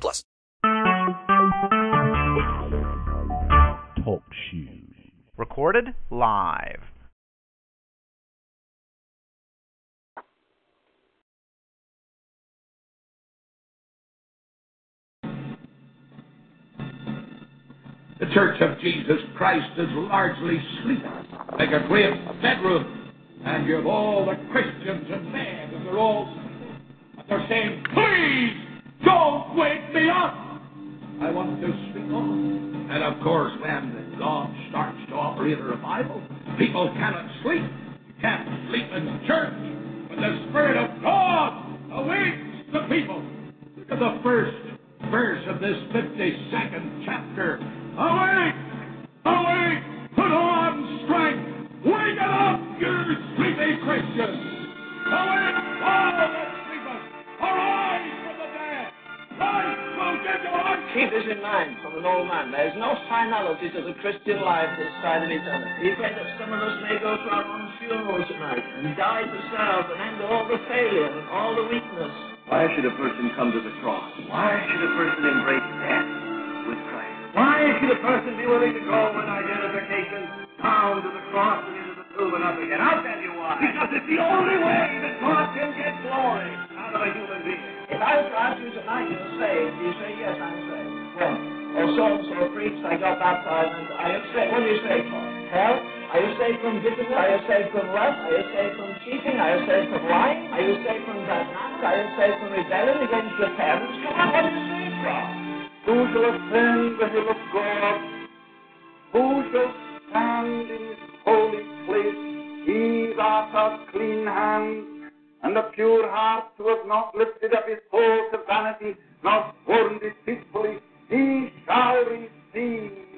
plus. Talk shoes. Recorded live. The Church of Jesus Christ is largely sleeping like a great bedroom. And you have all the Christians in bed, and they're all sleeping. And they're saying, Please don't wake me up. I want to sleep on. And of course, when God starts to operate a revival, people cannot sleep. You can't sleep in the church. When the Spirit of God awakes the people. Look at the first verse of this 52nd chapter. Awake! Awake! Put on strength! Wake up, you sleepy Christians! Awake, all that sleepers! Arise Keep this in mind from an old man. There is no finality to the Christian life this side of eternity. We pray that some of us may go to our own funeral tonight and die to self and end all the failure and all the weakness. Why should a person come to the cross? Why should a person embrace death with Christ? Why should a person be willing to go in identification down to the cross and into the tomb and up again? I'll tell you why. Because it's the only way that God can get glory out of a human being. If I to ask you tonight, you're saved, you say, yes, I'm saved. When? Or so and so preached, I got baptized, and are you saved? What are you saved from? Hell? Are you saved from bitterness? Are you saved from lust? Are you saved from cheating? Are you saved from lying? Are you saved from bad manners? Are you saved from rebellion against your parents? Come on, what are you saved from? Who shall ascend the hill of God? Who shall stand in his holy place? He that hath clean hands and the pure heart, who has not lifted up his soul to vanity, nor sworn deceitfully, he shall receive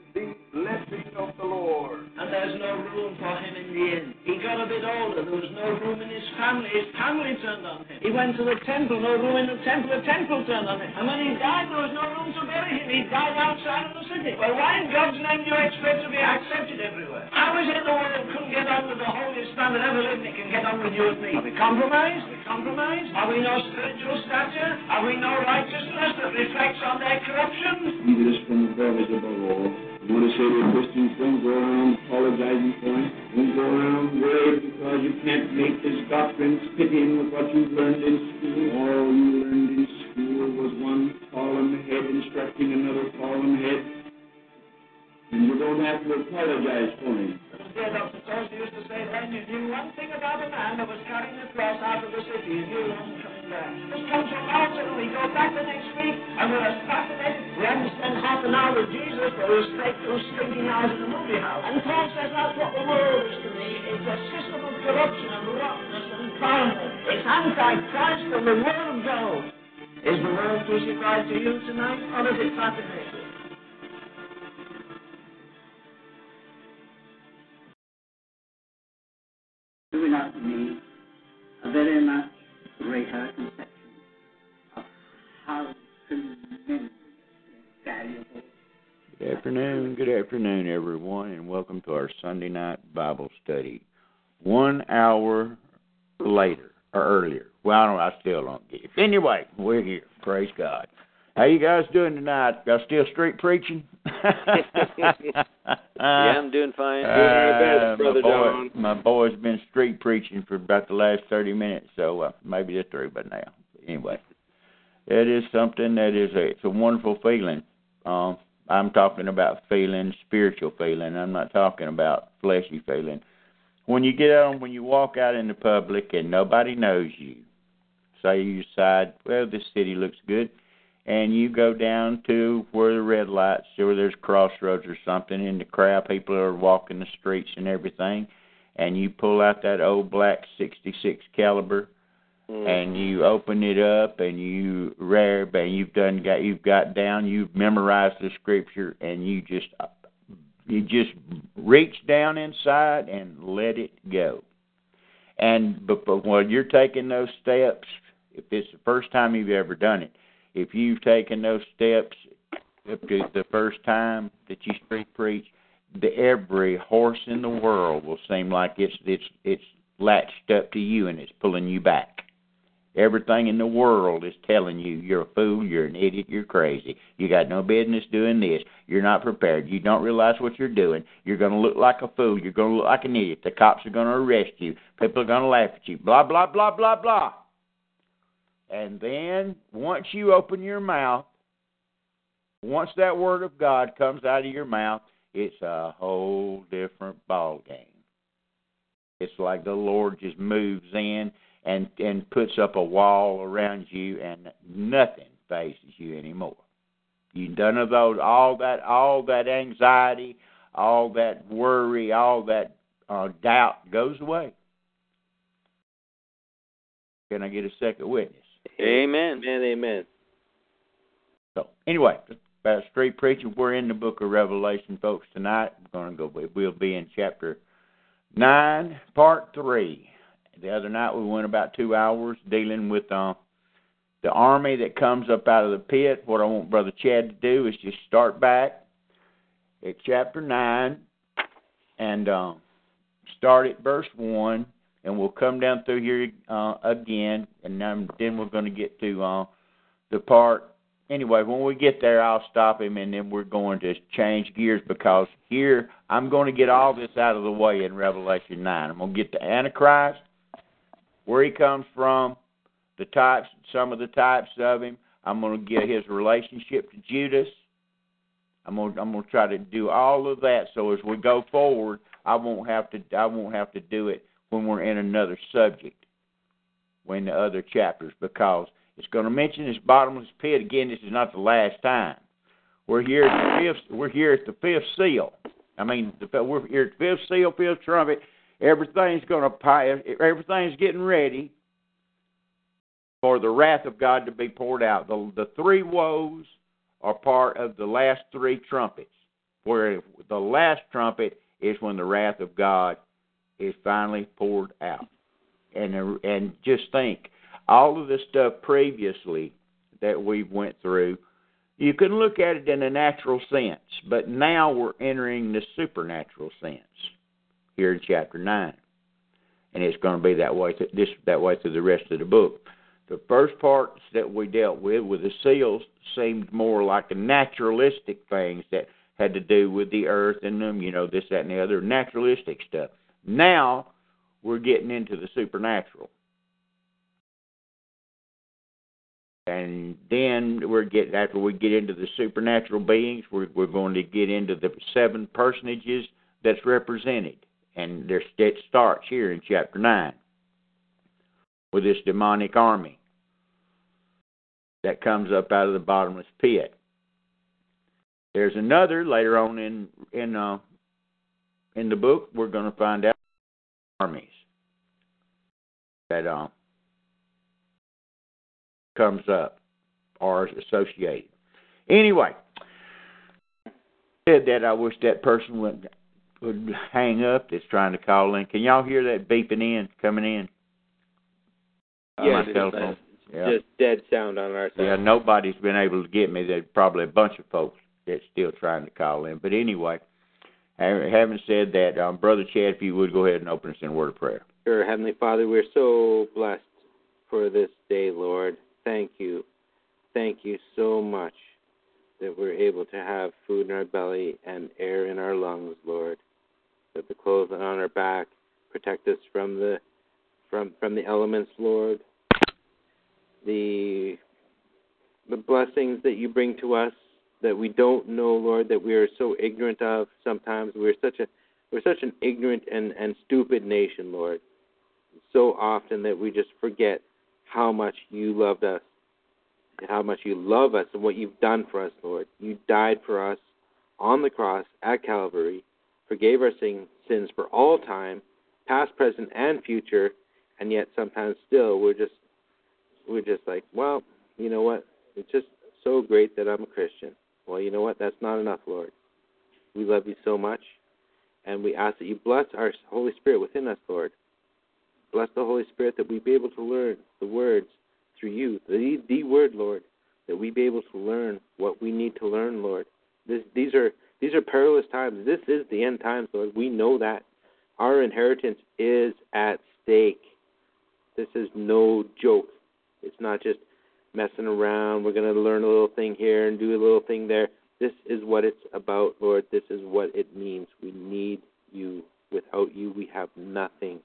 blessing of the Lord. And there's no room for him in the inn. He got a bit older. There was no room in his family. His family turned on him. He went to the temple. No room in the temple. The temple turned on him. And when he died, there was no room to bury him. He died outside of the city. Well, why in God's name do you expect to be accepted everywhere? How is it the world couldn't get on with the holiest man that ever lived? It can get on with you and me. Are we compromised? Are we compromised? Are we no spiritual stature? Are we no righteousness that reflects on their corruption? Keep this from the brothers above all. You want to say to Christians, don't go around apologizing for it. Don't go around worried because you can't make this doctrine fit in with what you've learned in school. All you learned in school was one fallen head instructing another fallen head. And you don't have to apologize for it. Dear Dr. Jones used to say then you knew one thing about a man that was carrying the cross out of the city. And you knew coming back. Just come to Malta and we go back the next week and we're as fascinated. We haven't spent half an hour with Jesus, but we've stayed through stinking hours in the movie house. And Paul says that's what the world is to me. It's a system of corruption and rottenness and foulness. It's anti-Christ and the of God. Is the world crucified to you tonight, or does it fascinate afternoon, good afternoon, everyone, and welcome to our Sunday night Bible study. One hour later or earlier. Well, I don't. I still don't get it. Anyway, we're here. Praise God. How you guys doing tonight? Y'all still street preaching? yeah, I'm doing fine. Doing Uh, our best, Brother my, boy, John. my boy's been street preaching for about the last 30 minutes, so uh, maybe just three by now. Anyway, it is something that is a, it's a wonderful feeling. Um, I'm talking about feeling, spiritual feeling. I'm not talking about fleshy feeling. When you get out, when you walk out in the public and nobody knows you, say you decide, well, this city looks good, and you go down to where the red lights, or there's crossroads or something, and the crowd people are walking the streets and everything, and you pull out that old black 66 caliber, Mm. and you open it up and you read and you've done got you've got down you've memorized the scripture and you just you just reach down inside and let it go and but, but when you're taking those steps if it's the first time you've ever done it if you've taken those steps up to the first time that you street preach the every horse in the world will seem like it's it's it's latched up to you and it's pulling you back Everything in the world is telling you you're a fool, you're an idiot, you're crazy. You got no business doing this. You're not prepared. You don't realize what you're doing. You're going to look like a fool. You're going to look like an idiot. The cops are going to arrest you. People are going to laugh at you. Blah, blah, blah, blah, blah. And then once you open your mouth, once that word of God comes out of your mouth, it's a whole different ball game. It's like the Lord just moves in and and puts up a wall around you and nothing faces you anymore. You none of those all that all that anxiety, all that worry, all that uh, doubt goes away. Can I get a second witness? Amen. Amen. Amen. So anyway, about street preaching, we're in the book of Revelation, folks. Tonight we're going to go. We'll be in chapter nine, part three. The other night we went about two hours dealing with uh, the army that comes up out of the pit. What I want Brother Chad to do is just start back at chapter 9 and uh, start at verse 1, and we'll come down through here uh, again, and then, we're going to get to uh, the part. Anyway, when we get there, I'll stop him, and then we're going to change gears because here I'm going to get all this out of the way in Revelation 9. I'm going to get to Antichrist where he comes from, the types, some of the types of him. I'm going to get his relationship to Judas. I'm going, to, I'm going to try to do all of that so as we go forward, I won't have to I won't have to do it when we're in another subject, when the other chapters, because it's going to mention this bottomless pit again. This is not the last time. We're here at the fifth. We're here at the fifth seal. I mean, the, we're here at the fifth seal, fifth trumpet, Everything's going to everything's getting ready for the wrath of God to be poured out. The the three woes are part of the last three trumpets. Where the last trumpet is when the wrath of God is finally poured out. And and just think, all of the stuff previously that we've went through, you can look at it in a natural sense, but now we're entering the supernatural sense here in chapter nine, and it's going to be that way th- this that way through the rest of the book. The first parts that we dealt with with the seals seemed more like a naturalistic things that had to do with the earth and them, you know, this, that, and the other naturalistic stuff. Now we're getting into the supernatural. And then we're getting after we get into the supernatural beings, we're we're going to get into the seven personages that's represented and their it starts here in chapter nine with this demonic army that comes up out of the bottomless pit. There's another later on in in uh, in the book we're going to find out armies that uh, comes up or is associated. Anyway, said that I wish that person would hang up that's trying to call in. Can y'all hear that beeping in, coming in? Yeah, my telephone. Yeah. Just dead sound on our side. Yeah, nobody's been able to get me. There's probably a bunch of folks that's still trying to call in. But anyway, having said that, um, Brother Chad, if you would go ahead and open us in a word of prayer. Sure, Heavenly Father, we're so blessed for this day, Lord. Thank you. Thank you so much that we're able to have food in our belly and air in our lungs, Lord that the clothes on our back protect us from the from from the elements, Lord. The the blessings that you bring to us that we don't know, Lord, that we are so ignorant of sometimes. We're such a we're such an ignorant and, and stupid nation, Lord. So often that we just forget how much you loved us and how much you love us and what you've done for us, Lord. You died for us on the cross at Calvary forgave our sins for all time, past, present, and future, and yet sometimes still we're just we're just like, well, you know what? It's just so great that I'm a Christian. Well, you know what? That's not enough, Lord. We love you so much, and we ask that you bless our Holy Spirit within us, Lord. Bless the Holy Spirit that we be able to learn the words through you, the, the word, Lord, that we be able to learn what we need to learn, Lord. This, these are these are perilous times. This is the end times, Lord. We know that. Our inheritance is at stake. This is no joke. It's not just messing around. We're going to learn a little thing here and do a little thing there. This is what it's about, Lord. This is what it means. We need you. Without you, we have nothing.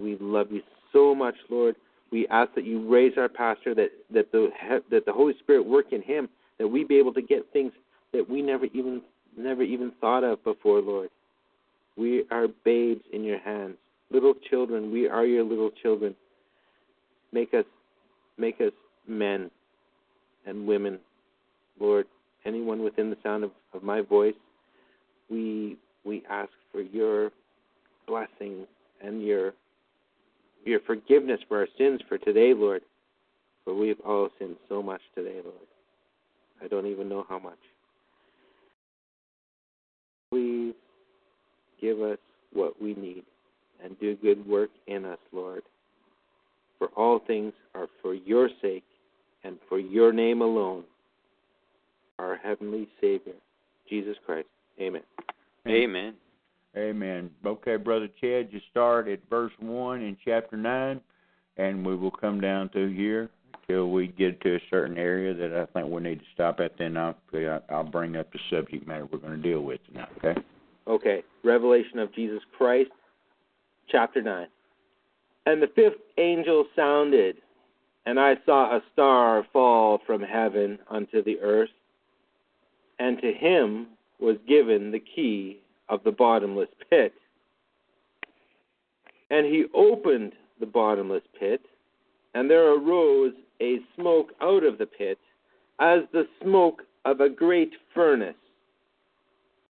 We love you so much, Lord. We ask that you raise our pastor, that that the that the Holy Spirit work in him, that we be able to get things that we never even never even thought of before, Lord. We are babes in your hands, little children. We are your little children. Make us make us men and women, Lord. Anyone within the sound of, of my voice, we we ask for your blessing and your your forgiveness for our sins for today, Lord. For we have all sinned so much today, Lord. I don't even know how much. Please give us what we need and do good work in us, Lord. For all things are for your sake and for your name alone, our heavenly Savior, Jesus Christ. Amen. Amen. Amen. Okay, Brother Chad, you start at verse 1 in chapter 9, and we will come down to here till we get to a certain area that I think we need to stop at. Then I'll, I'll bring up the subject matter we're going to deal with tonight, okay? Okay. Revelation of Jesus Christ, chapter 9. And the fifth angel sounded, and I saw a star fall from heaven unto the earth, and to him was given the key of the bottomless pit. And he opened the bottomless pit, and there arose a smoke out of the pit, as the smoke of a great furnace.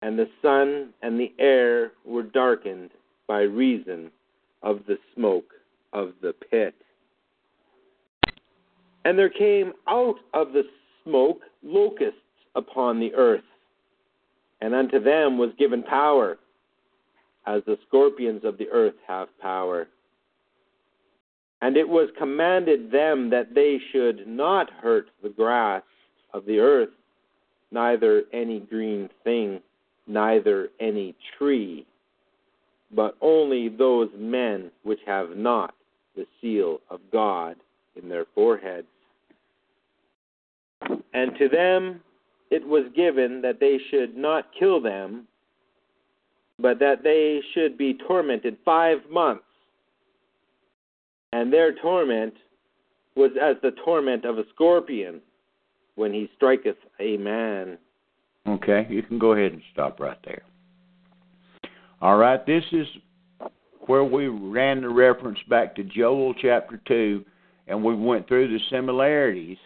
And the sun and the air were darkened by reason of the smoke of the pit. And there came out of the smoke locusts upon the earth and unto them was given power, as the scorpions of the earth have power. And it was commanded them that they should not hurt the grass of the earth, neither any green thing, neither any tree, but only those men which have not the seal of God in their foreheads. And to them it was given that they should not kill them, but that they should be tormented five months. And their torment was as the torment of a scorpion when he striketh a man. Okay, you can go ahead and stop right there. All right, this is where we ran the reference back to Joel chapter 2, and we went through the similarities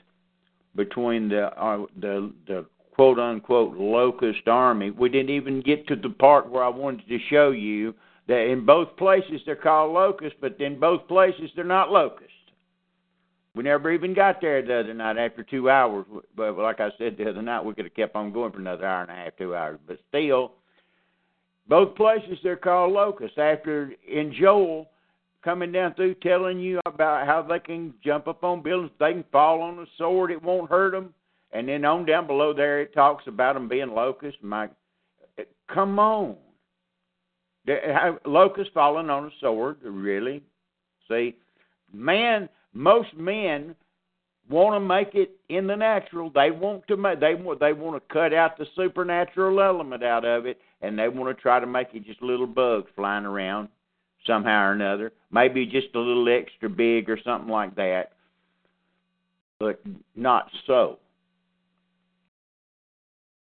between the uh, the the quote unquote locust army. We didn't even get to the part where I wanted to show you that in both places they're called locusts, but in both places they're not locusts. We never even got there the other night after two hours. But like I said the other night, we could have kept on going for another hour and a half, two hours. But still, both places they're called locusts. After in Joel, coming down through telling you about how they can jump up on buildings, they can fall on a sword, it won't hurt them. And then on down below there, it talks about them being locusts. My, come on, locusts falling on a sword, really? See, man, most men want to make it in the natural. They want to make they want they want to cut out the supernatural element out of it, and they want to try to make it just little bugs flying around somehow or another. Maybe just a little extra big or something like that, but not so.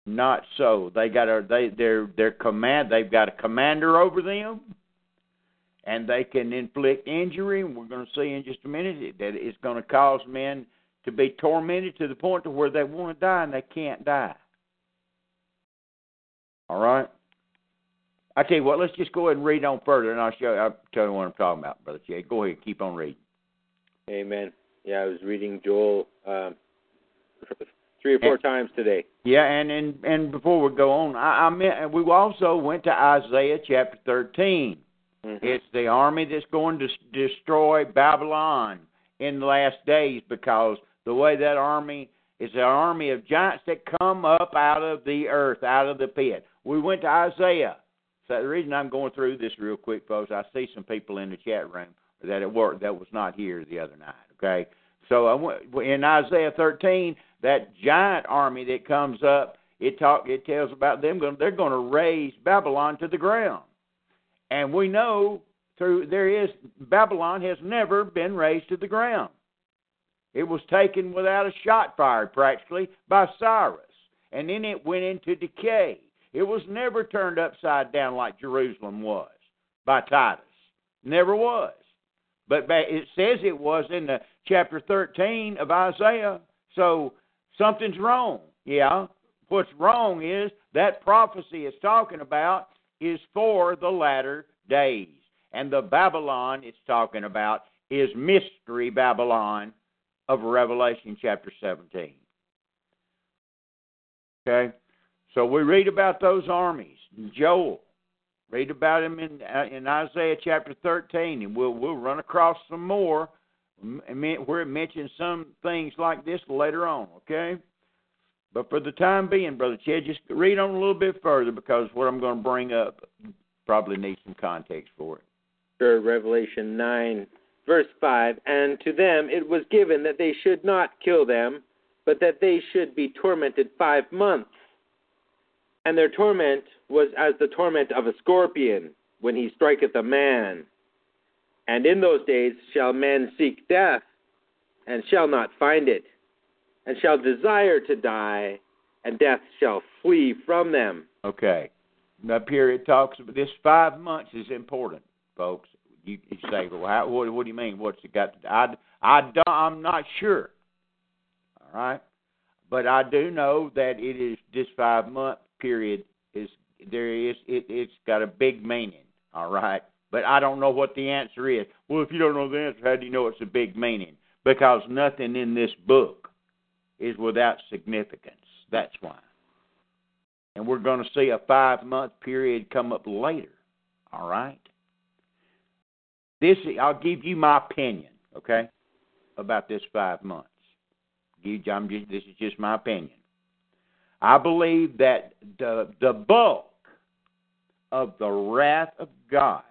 Not so. They got a they their their command. They've got a commander over them, and they can inflict injury. And we're going to see in just a minute that it's going to cause men to be tormented to the point to where they want to die and they can't die. All right. I tell you what. Let's just go ahead and read on further, and I'll show. You, I'll tell you what I'm talking about, brother Jay. Go ahead, keep on reading. Amen. Yeah, I was reading Joel um, three or four times today. Yeah, and and and before we go on, I, I meant we also went to Isaiah chapter 13. Mm-hmm. It's the army that's going to destroy Babylon in the last days because the way that army is an army of giants that come up out of the earth, out of the pit. We went to Isaiah. So the reason I'm going through this real quick, folks, I see some people in the chat room that at work that was not here the other night. Okay, so I went in Isaiah 13 that giant army that comes up. It talk it tells about them going they're going to raze Babylon to the ground, and we know through there is Babylon has never been razed to the ground. It was taken without a shot fired practically by Cyrus, and then it went into decay. It was never turned upside down like Jerusalem was by Titus. Never was. But it says it was in the chapter 13 of Isaiah. So something's wrong. Yeah. What's wrong is that prophecy is talking about is for the latter days. And the Babylon it's talking about is Mystery Babylon of Revelation chapter 17. Okay? So we read about those armies. Joel, read about them in uh, in Isaiah chapter 13, and we'll we'll run across some more where it mentions some things like this later on. Okay, but for the time being, brother Chad, just read on a little bit further because what I'm going to bring up probably needs some context for it. Sure, Revelation 9, verse 5. And to them it was given that they should not kill them, but that they should be tormented five months. And their torment was as the torment of a scorpion when he striketh a man. And in those days shall men seek death, and shall not find it, and shall desire to die, and death shall flee from them. Okay. Here it talks about this five months is important, folks. You, you say, well, how, what, what do you mean? What's it got? To, I, I don't, I'm not sure. All right, but I do know that it is this five month period is there is it, it's got a big meaning. All right, but I don't know what the answer is. Well, if you don't know the answer, how do you know it's a big meaning? Because nothing in this book is without significance. That's why and we're going to see a five month period come up later. All right. This I'll give you my opinion, okay, about this five months. I'm just, this is just my opinion. I believe that the the bulk of the wrath of God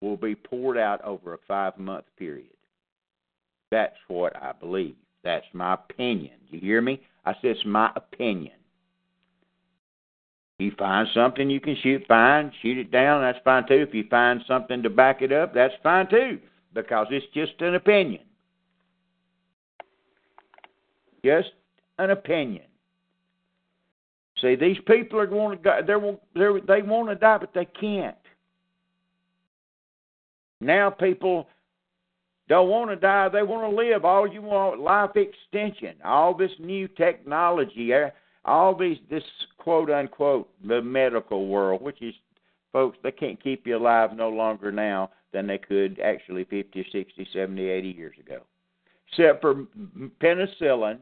will be poured out over a five month period. That's what I believe. That's my opinion. You hear me? I said it's my opinion. You find something you can shoot, fine. Shoot it down, that's fine too. If you find something to back it up, that's fine too, because it's just an opinion. Just an opinion. See, these people are going to go. They're, they're, they want to die, but they can't. Now people don't want to die; they want to live. All you want life extension. All this new technology. eh, All these this quote unquote the medical world, which is folks, they can't keep you alive no longer now than they could actually 50, 60, 70, 80 years ago. Except for penicillin.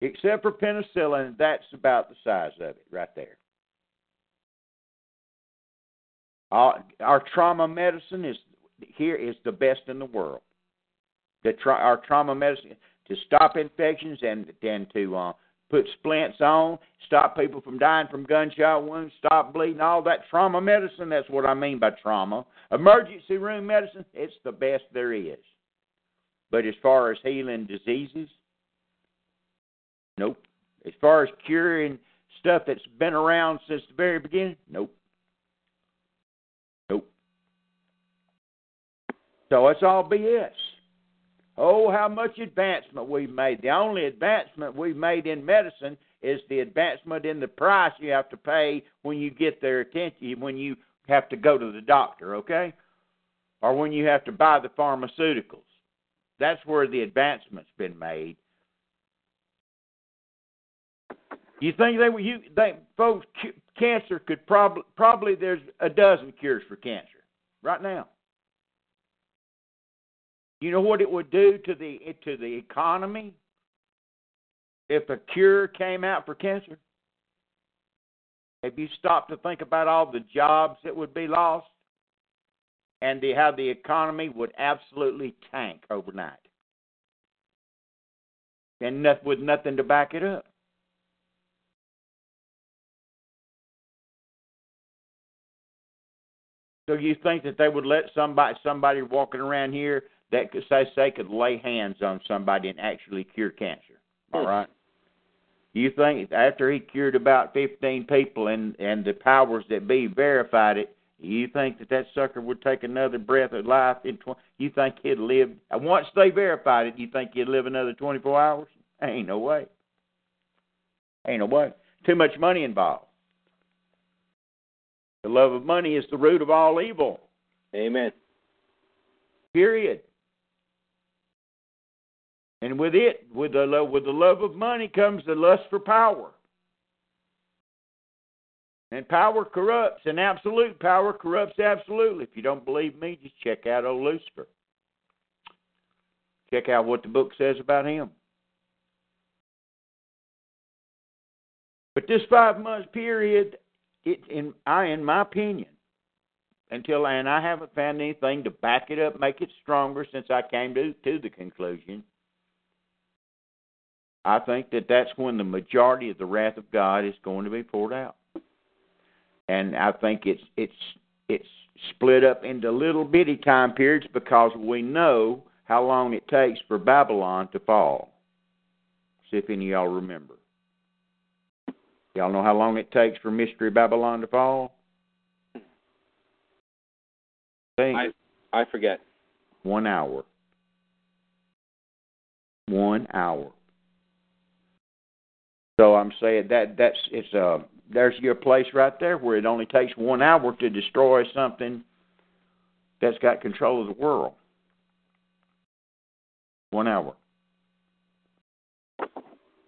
Except for penicillin, that's about the size of it right there. Our, our trauma medicine is here is the best in the world. The tra- our trauma medicine to stop infections and and to uh, put splints on, stop people from dying from gunshot wounds, stop bleeding, all that trauma medicine. That's what I mean by trauma. Emergency room medicine, it's the best there is. But as far as healing diseases, nope. As far as curing stuff that's been around since the very beginning. Nope. So it's all BS. Oh, how much advancement we've made. The only advancement we've made in medicine is the advancement in the price you have to pay when you get their attention, when you have to go to the doctor, okay? Or when you have to buy the pharmaceuticals. That's where the advancement's been made. You think they were you think folks cancer could probably probably there's a dozen cures for cancer right now. You know what it would do to the to the economy if a cure came out for cancer? Have you stopped to think about all the jobs that would be lost and the, how the economy would absolutely tank overnight? And not, with nothing to back it up. So you think that they would let somebody somebody walking around here that could say say could lay hands on somebody and actually cure cancer? All right. You think after he cured about fifteen people and and the powers that be verified it, you think that that sucker would take another breath of life in twenty? You think he'd live? Once they verified it, you think he'd live another twenty four hours? Ain't no way. Ain't no way. Too much money involved. The love of money is the root of all evil. Amen. Period. And with it, with the love, with the love of money comes the lust for power. And power corrupts, and absolute power corrupts absolutely. If you don't believe me, just check out old Lucifer. Check out what the book says about him. But this five month period, it in I in my opinion, until and I haven't found anything to back it up, make it stronger since I came to to the conclusion. I think that that's when the majority of the wrath of God is going to be poured out, and I think it's it's it's split up into little bitty time periods because we know how long it takes for Babylon to fall. See if any of y'all remember. Y'all know how long it takes for Mystery Babylon to fall? Think. I I forget. One hour. One hour. So I'm saying that that's it's uh there's your place right there where it only takes one hour to destroy something that's got control of the world. One hour.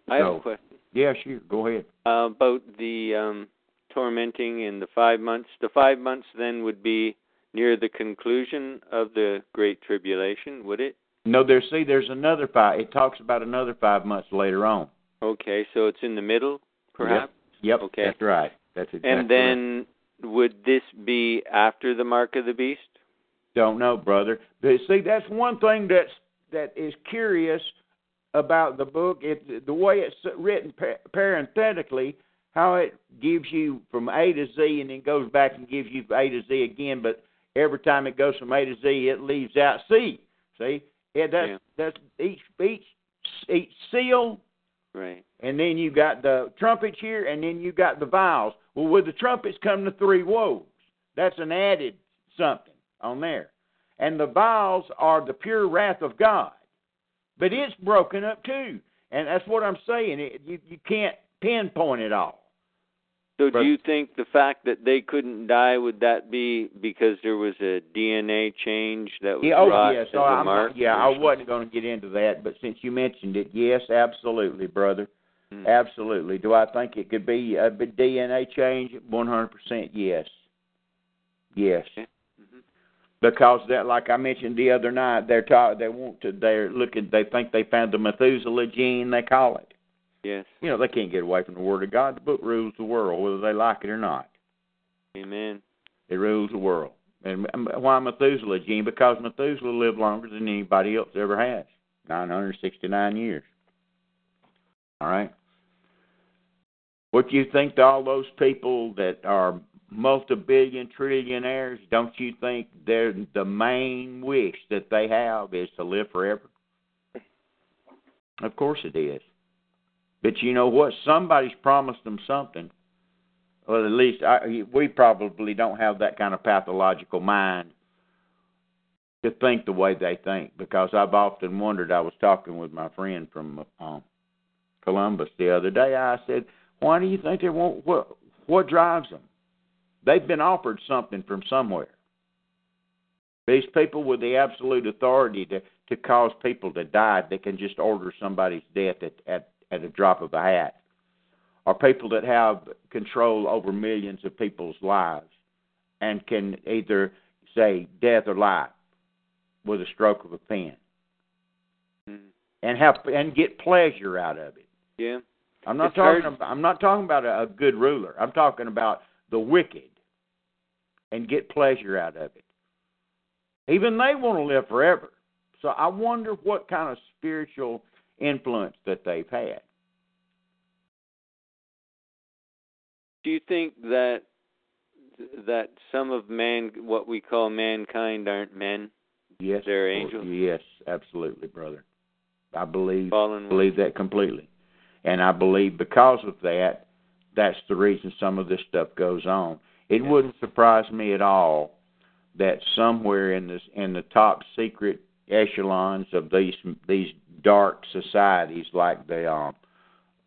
I have a question Yeah, sure. Go ahead. uh, about the um, tormenting in the five months. The five months then would be near the conclusion of the Great Tribulation, would it? No, there. See, there's another five. It talks about another five months later on. Okay, so it's in the middle, perhaps. Yep. Okay. That's right. That's exactly. and then would this be after the mark of the beast? Don't know, brother. But see, that's one thing that's that is curious about the book. It the way it's written pa- parenthetically, how it gives you from A to Z, and then goes back and gives you A to Z again. But every time it goes from A to Z, it leaves out C. See, yeah, that's Yeah. that's each each each seal Right. and then you got the trumpets here, and then you got the vials. Well, with the trumpets come the three woes. That's an added something on there. And the vials are the pure wrath of God. But it's broken up too. And that's what I'm saying. It, you, you can't pinpoint it all. So do you think the fact that they couldn't die would that be because there was a DNA change that was Yeah, oh, as Oh, a I'm not, yeah, I wasn't going to get into that, but since you mentioned it, yes, absolutely, brother. Hmm. Absolutely. Do I think it could be a DNA change? One hundred percent, yes. Yes. Okay. Mhm. Because that, like I mentioned the other night, they're taught they want to. They're looking. They think they found the Methuselah gene. They call it. Yes. You know, they can't get away from the Word of God. The book rules the world, whether they like it or not. Amen. It rules the world. And um, why Methuselah gene? Because Methuselah lived longer than anybody else ever has. Nine hundred sixty-nine years. All right. What do you think to all those people that are multi-billion trillionaires? Don't you think they're the main wish that they have is to live forever? Of course it is. But you know what? Somebody's promised them something. Well, at least I, we probably don't have that kind of pathological mind to think the way they think. Because I've often wondered. I was talking with my friend from um, Columbus the other day. I said, "Why do you think they won't? What what drives them? They've been offered something from somewhere. These people with the absolute authority to to cause people to die, they can just order somebody's death at at at a drop of a hat." Are people that have control over millions of people's lives and can either say death or life with a stroke of a pen. Mm-hmm. and have and get pleasure out of it. Yeah. I'm not It's talking hard- about I'm not talking about a, a good ruler. I'm talking about the wicked and get pleasure out of it. Even they want to live forever. So I wonder what kind of spiritual influence that they've had. Do you think that that some of man, what we call mankind, aren't men? Yes, They're angels. Yes, absolutely, brother. I believe Fallen believe that completely, and I believe because of that, that's the reason some of this stuff goes on. It Yeah. wouldn't surprise me at all that somewhere in this in the top secret echelons of these these dark societies, like the um,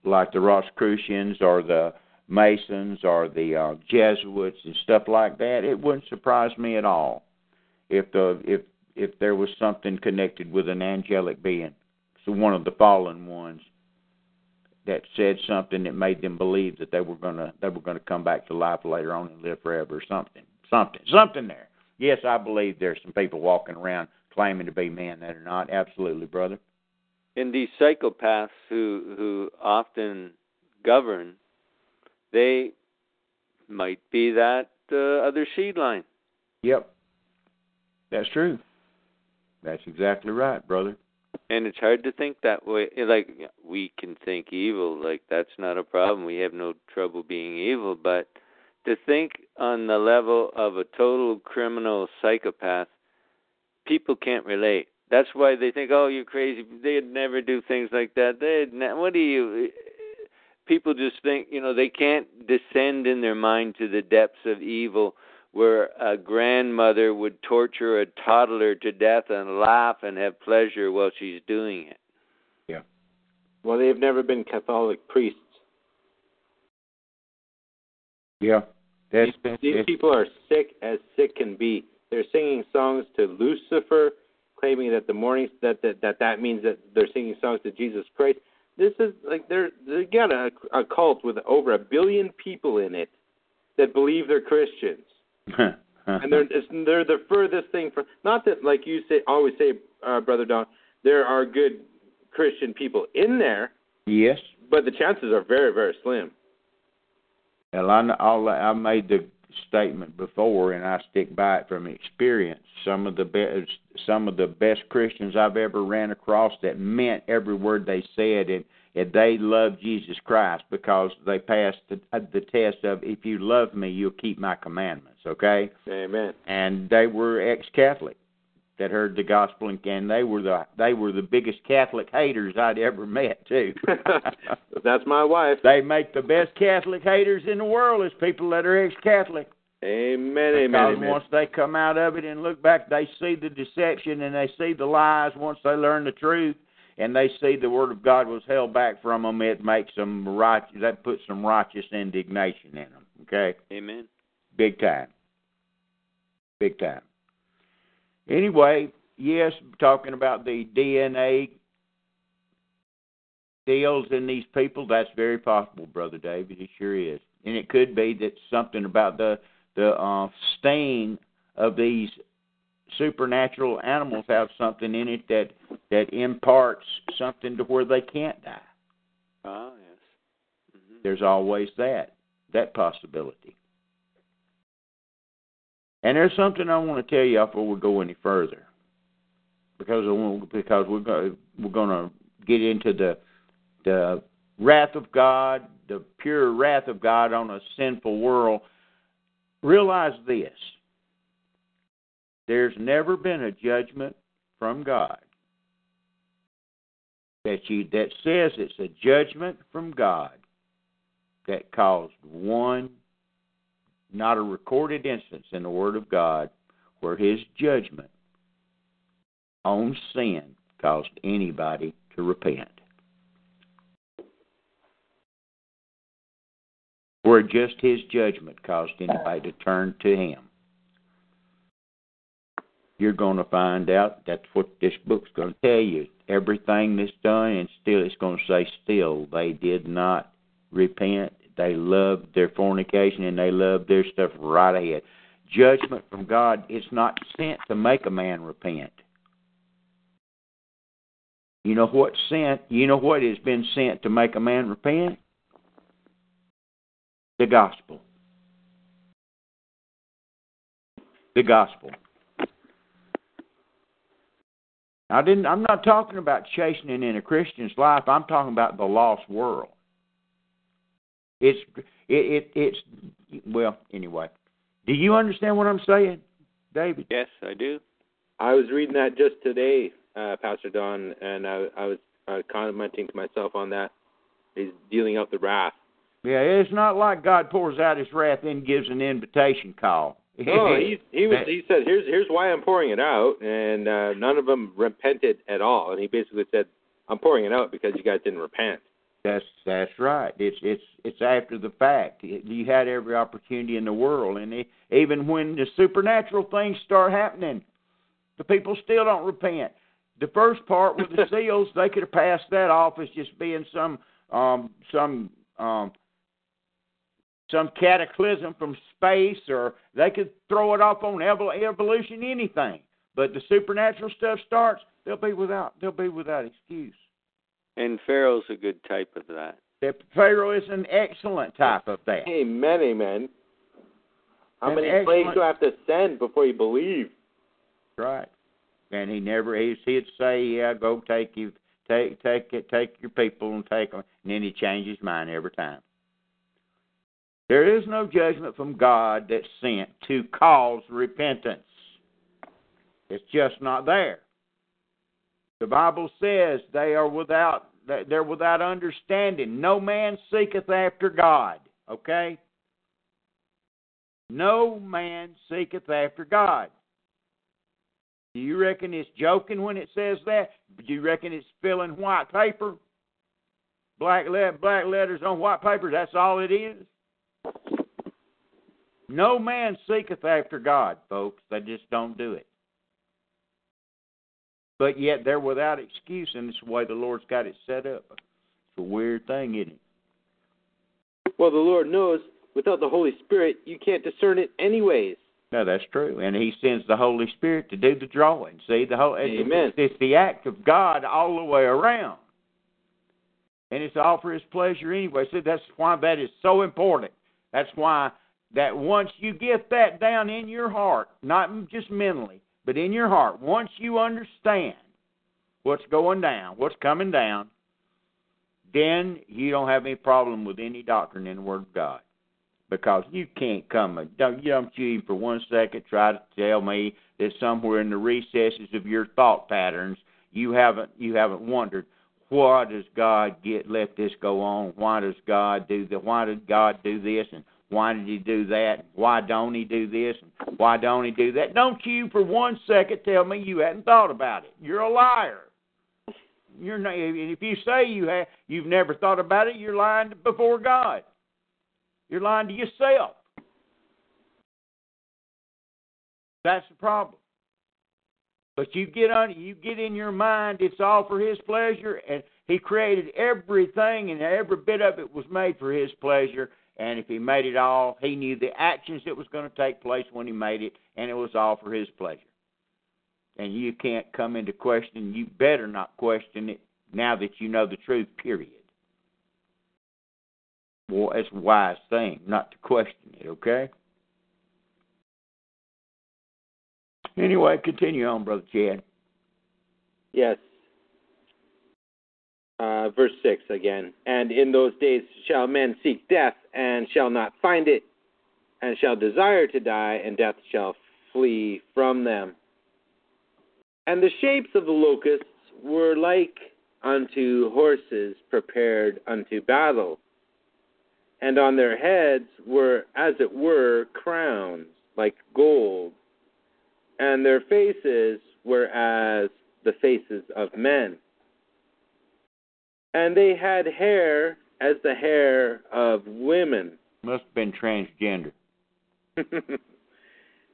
like the Rosicrucians or the Masons or the uh, Jesuits and stuff like that, it wouldn't surprise me at all if the if if there was something connected with an angelic being, so one of the fallen ones that said something that made them believe that they were gonna they were gonna come back to life later on and live forever or something something something there. Yes, I believe there's some people walking around claiming to be men that are not. Absolutely, brother. And these psychopaths who who often govern, they might be that uh, other seed line. Yep, that's true. That's exactly right, brother. And it's hard to think that way. Like we can think evil, like that's not a problem. We have no trouble being evil, but to think on the level of a total criminal psychopath, people can't relate. That's why they think, "Oh, you're crazy." They'd never do things like that. They'd ne- what do you? People just think, you know, they can't descend in their mind to the depths of evil where a grandmother would torture a toddler to death and laugh and have pleasure while she's doing it. Yeah. Well, they've never been Catholic priests. Yeah, that's, these, that's, these people are sick as sick can be. They're singing songs to Lucifer, claiming that the morning that that that, that means that they're singing songs to Jesus Christ. This is like they're they got a, a cult with over a billion people in it that believe they're Christians, and they're it's, they're the furthest thing from. Not that like you say always say, uh, brother Don, there are good Christian people in there, yes. but the chances are very very slim. Well, I, I made the statement before, and I stick by it from experience. Some of the best, some of the best Christians I've ever ran across that meant every word they said, and, and they loved Jesus Christ because they passed the, the test of if you love me, you'll keep my commandments. Okay, Amen. and they were ex-Catholic that heard the gospel, and, and they were the they were the biggest Catholic haters I'd ever met too. That's my wife. They make the best Catholic haters in the world is people that are ex-Catholic. Amen. Amen. Because amen. once they come out of it and look back, they see the deception and they see the lies. Once they learn the truth and they see the word of God was held back from them, it makes them righteous. That puts some righteous indignation in them. Okay, Amen. big time, big time. Anyway, yes, talking about the DNA deals in these people, that's very possible, brother David. It sure is, and it could be that something about the the uh, stain of these supernatural animals have something in it that that imparts something to where they can't die. Ah, yes. hmm There's always that that possibility. And there's something I want to tell you before we go any further, because because we're going we're going to get into the the wrath of God, the pure wrath of God on a sinful world. Realize this: there's never been a judgment from God that you that says it's a judgment from God that caused one not a recorded instance in the Word of God where His judgment on sin caused anybody to repent. Where just His judgment caused anybody to turn to Him. You're going to find out that's what this book's going to tell you. Everything that's done, and still it's going to say, still, they did not repent. They love their fornication and they love their stuff right ahead. Judgment from God, it's not sent to make a man repent. You know what sent? You know what has been sent to make a man repent? The gospel. The gospel. I didn't. I'm not talking about chastening in a Christian's life. I'm talking about the lost world. It's it, it it's well anyway. Do you understand what I'm saying, David? Yes, I do. I was reading that just today, uh, Pastor Don, and I, I was uh, commenting to myself on that. He's dealing out the wrath. Yeah, it's not like God pours out His wrath and gives an invitation call. Oh, he he was he said here's here's why I'm pouring it out, and uh, none of them repented at all. And he basically said I'm pouring it out because you guys didn't repent. That's that's right. It's it's it's after the fact. You had every opportunity in the world, and it, even when the supernatural things start happening, the people still don't repent. The first part with the seals, they could have passed that off as just being some um some um some cataclysm from space, or they could throw it off on evolution, anything. But the supernatural stuff starts, they'll be without they'll be without excuse. And Pharaoh's a good type of that. Pharaoh is an excellent type of that. Amen, amen. How An many excellent- plagues do I have to send before you believe? Right. And he never he he'd say, "Yeah, go take you take take it take your people and take them," and then he changed his mind every time. There is no judgment from God that's sent to cause repentance. It's just not there. The Bible says they are without they're without understanding. No man seeketh after God. Okay? No man seeketh after God. Do you reckon it's joking when it says that? Do you reckon it's filling white paper? Black le- black letters on white paper, that's all it is? No man seeketh after God, folks. They just don't do it. But yet they're without excuse, and it's the way the Lord's got it set up. It's a weird thing, isn't it? Well, the Lord knows without the Holy Spirit, you can't discern it anyways. No, that's true. And He sends the Holy Spirit to do the drawing. See, the whole Amen. It's, it's the act of God all the way around, and it's all for His pleasure anyway. See, that's why that is so important. That's why that once you get that down in your heart, not just mentally, but in your heart, once you understand what's going down, what's coming down, then you don't have any problem with any doctrine in the Word of God. Because you can't come, don't you don't you for one second try to tell me that somewhere in the recesses of your thought patterns you haven't you haven't wondered why does God get let this go on? Why does God do that? Why did God do this? And why did He do that? Why don't He do this? Why don't He do that? Don't you for one second tell me you hadn't thought about it. You're a liar. You're not, if you say you have, you've never thought about it, you're lying before God. You're lying to yourself. That's the problem. But you get on, you get in your mind, it's all for His pleasure, and He created everything, and every bit of it was made for His pleasure. And if He made it all, He knew the actions that was going to take place when He made it, and it was all for His pleasure. And you can't come into question. You better not question it now that you know the truth. Period. Well, it's a wise thing not to question it. Okay. Anyway, continue on, brother Chad. Yes. Uh, verse 6 again. And in those days shall men seek death, and shall not find it, and shall desire to die, and death shall flee from them. And the shapes of the locusts were like unto horses prepared unto battle. And on their heads were, as it were, crowns like gold, and their faces were as the faces of men. And they had hair as the hair of women, Must have been transgender.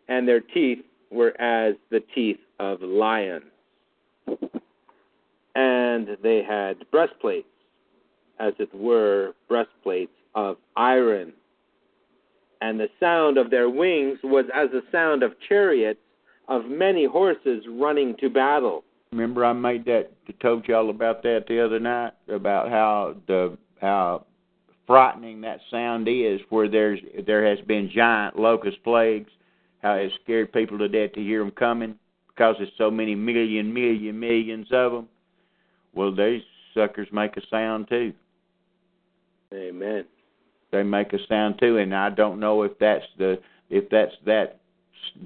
and their teeth were as the teeth of lions. And they had breastplates, as it were, breastplates of iron. And the sound of their wings was as the sound of chariots of many horses running to battle. Remember, I made that told y'all about that the other night about how the how frightening that sound is, where there's there has been giant locust plagues, how it scared people to death to hear them coming because there's so many million, million, millions of them. Well, these suckers make a sound too. Amen. They make a sound too, and I don't know if that's the if that's that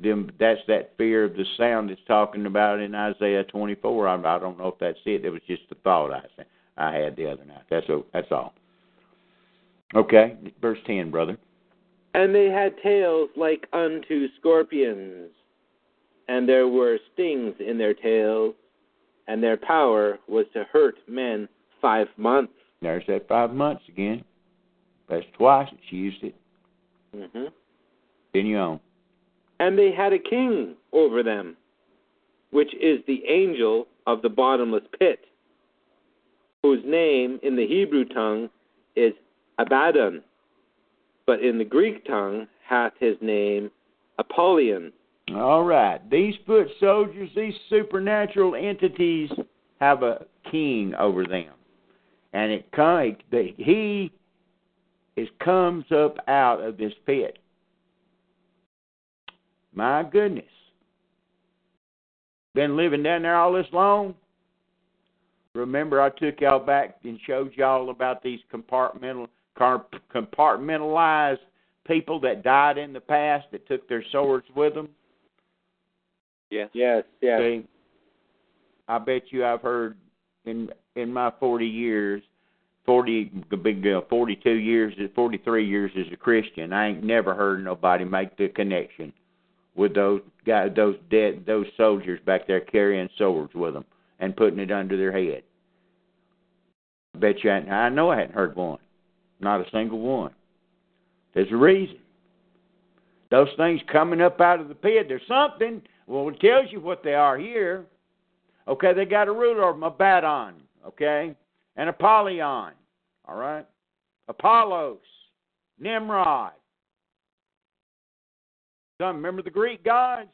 them that's that fear of the sound it's talking about in Isaiah 24. I, I don't know if that's it. It was just a thought I I had the other night. That's a, that's all. Okay, verse 10, brother. And they had tails like unto scorpions, and there were stings in their tails, and their power was to hurt men five months. There's that five months again. That's twice that she used it. hmm Then you own. And they had a king over them, which is the angel of the bottomless pit, whose name in the Hebrew tongue is Abaddon, but in the Greek tongue hath his name Apollyon. All right. These foot soldiers, these supernatural entities, have a king over them, and it he is comes up out of this pit. My goodness. Been living down there all this long? Remember, I took y'all back and showed y'all about these compartmental, compartmentalized people that died in the past that took their swords with them. Yes. Yes, yes. See, I bet you I've heard in in my forty years, forty big uh, forty two years, forty three years as a Christian, I ain't never heard nobody make the connection with those guys, those dead, those soldiers back there carrying swords with them and putting it under their head. I bet you, I, I know I hadn't heard one, not a single one. There's a reason. Those things coming up out of the pit, there's something. Well, it tells you what they are here. Okay, they got a ruler of them, Abaddon, okay, and Apollyon, all right, Apollos, Nimrod. Some remember the Greek gods?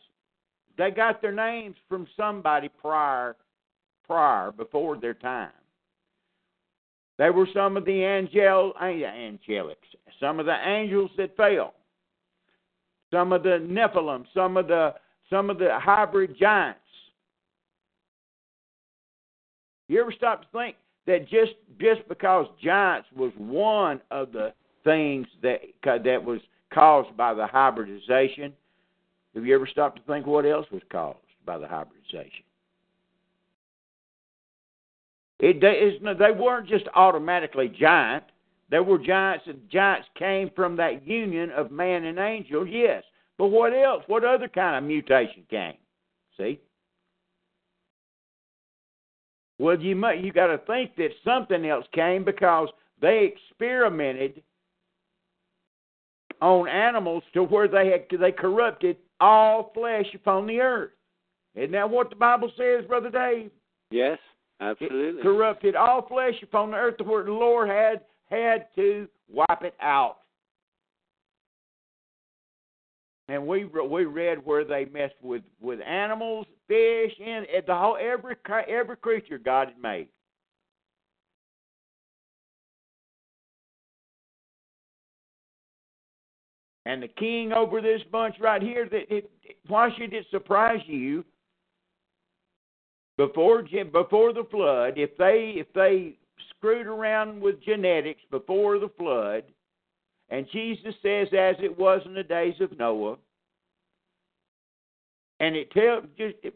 They got their names from somebody prior, prior before their time. They were some of the angel, uh, angelics, some of the angels that fell, some of the Nephilim, some of the some of the hybrid giants. You ever stop to think that just just because giants was one of the things that that was caused by the hybridization, have you ever stopped to think what else was caused by the hybridization? It they weren't just automatically giant. There were giants, and giants came from that union of man and angel, yes. But what else? What other kind of mutation came? See? Well, you might, you got to think that something else came because they experimented on animals to where they had they corrupted all flesh upon the earth. Isn't that what the Bible says, Brother Dave? Yes, absolutely. It corrupted all flesh upon the earth to where the Lord had had to wipe it out. And we we read where they messed with with animals, fish, and the whole every every creature God had made. And the king over this bunch right here, that it, why should it surprise you? Before before the flood, if they if they screwed around with genetics before the flood, and Jesus says, as it was in the days of Noah, and it tells just it,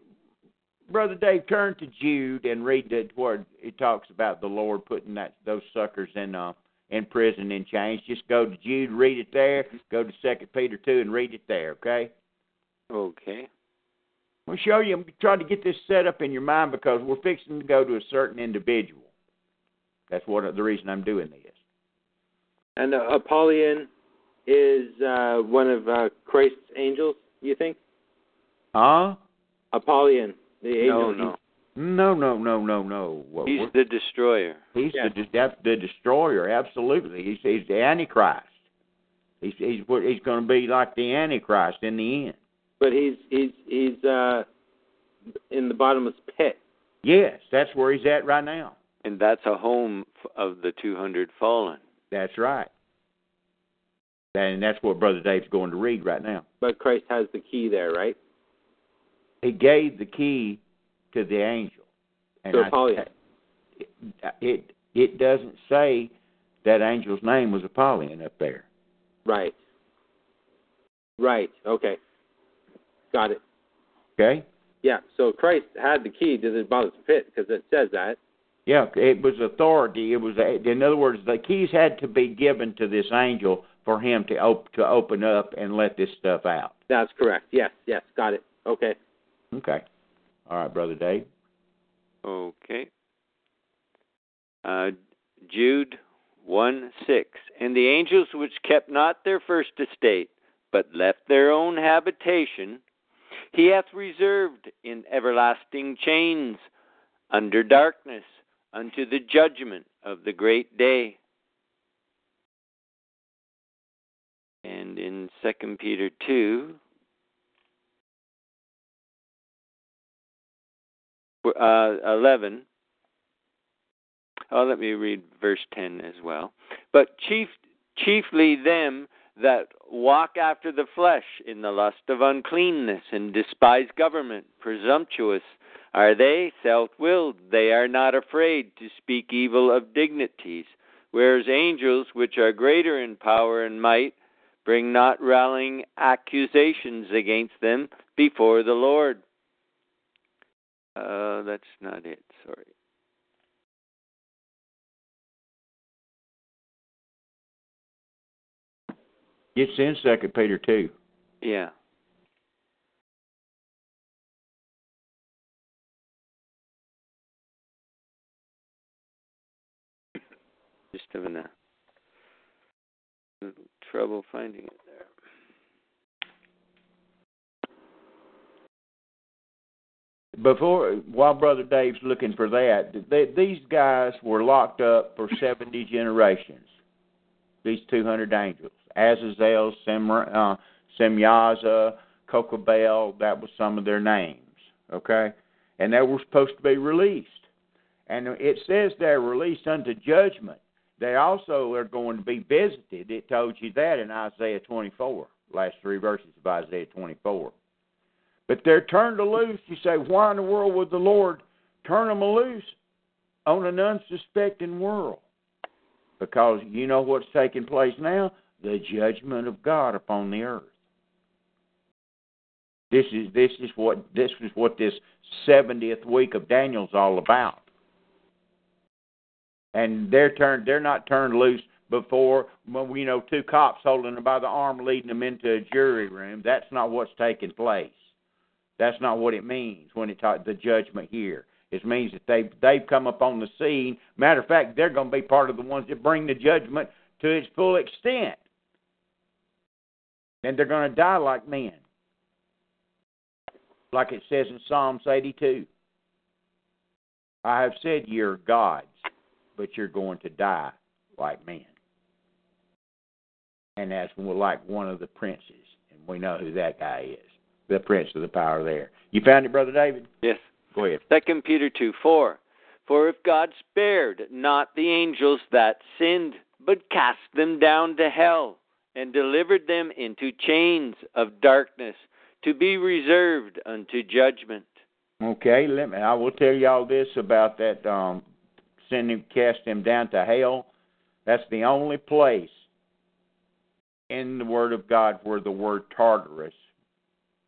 Brother Dave, turn to Jude and read the where it talks about the Lord putting that those suckers in uh, in prison in chains. Just go to Jude, read it there. Go to Second Peter two and read it there. Okay. Okay. We'll show you. I'm trying to get this set up in your mind because we're fixing to go to a certain individual. That's what the reason I'm doing this. And uh, Apollyon is uh, one of uh, Christ's angels. You think? Huh? Apollyon, the angel. No, no. No, no, no, no, no. Well, He's we're- the destroyer. He's Yeah. the that's the destroyer. Absolutely, he's he's the antichrist. He's he's what he's going to be like the antichrist in the end. But he's he's he's uh, in the bottomless pit. Yes, that's where he's at right now. And that's a home of the 200 fallen. That's right. And that's what Brother Dave's going to read right now. But Christ has the key there, right? He gave the key to the angel. And To Apollyon. It, it it doesn't say that angel's name was Apollyon up there. Right. Right. Okay. Got it. Okay? Yeah. So Christ had the key to the bottomless pit because it says that. Yeah, it was authority. It was in other words, the keys had to be given to this angel for him to op- to open up and let this stuff out. That's correct. Yes. Yes. Got it. Okay. Okay. All right, brother Dave. Okay. Uh, Jude 1 6. And the angels which kept not their first estate, but left their own habitation, he hath reserved in everlasting chains under darkness unto the judgment of the great day. And in Second Peter 2, uh, 11, Oh, let me read verse 10 as well. But chief, chiefly them that walk after the flesh in the lust of uncleanness and despise government, presumptuous are they, self willed. They are not afraid to speak evil of dignities, whereas angels, which are greater in power and might, bring not rallying accusations against them before the Lord. Uh, that's not it, sorry. It's in Second Peter two. Yeah. Just having a little trouble finding it there. Before, while Brother Dave's looking for that, they, these guys were locked up for seventy generations. These two hundred angels, Azazel, Sem, uh, Semyaza, Kokabel, that was some of their names. Okay, and they were supposed to be released. And it says they're released unto judgment. They also are going to be visited. It told you that in Isaiah 24, last three verses of Isaiah 24. But they're turned loose. You say, why in the world would the Lord turn them loose on an unsuspecting world? Because you know what's taking place now? The judgment of God upon the earth. This is this is what this is what this seventieth week of Daniel's all about. And they're turned they're not turned loose before you know two cops holding them by the arm leading them into a jury room. That's not what's taking place. That's not what it means when it talks the judgment here. It means that they they've come up on the scene. Matter of fact, they're going to be part of the ones that bring the judgment to its full extent, and they're going to die like men, like it says in Psalms 82. I have said you're gods, but you're going to die like men, and that's like one of the princes, and we know who that guy is the prince of the power there. You found it, Brother David? Yes. Go ahead. Second Peter 2 4. For if God spared not the angels that sinned, but cast them down to hell, and delivered them into chains of darkness, to be reserved unto judgment. Okay, let me I will tell y'all this about that um sending cast him down to hell. That's the only place in the Word of God where the word Tartarus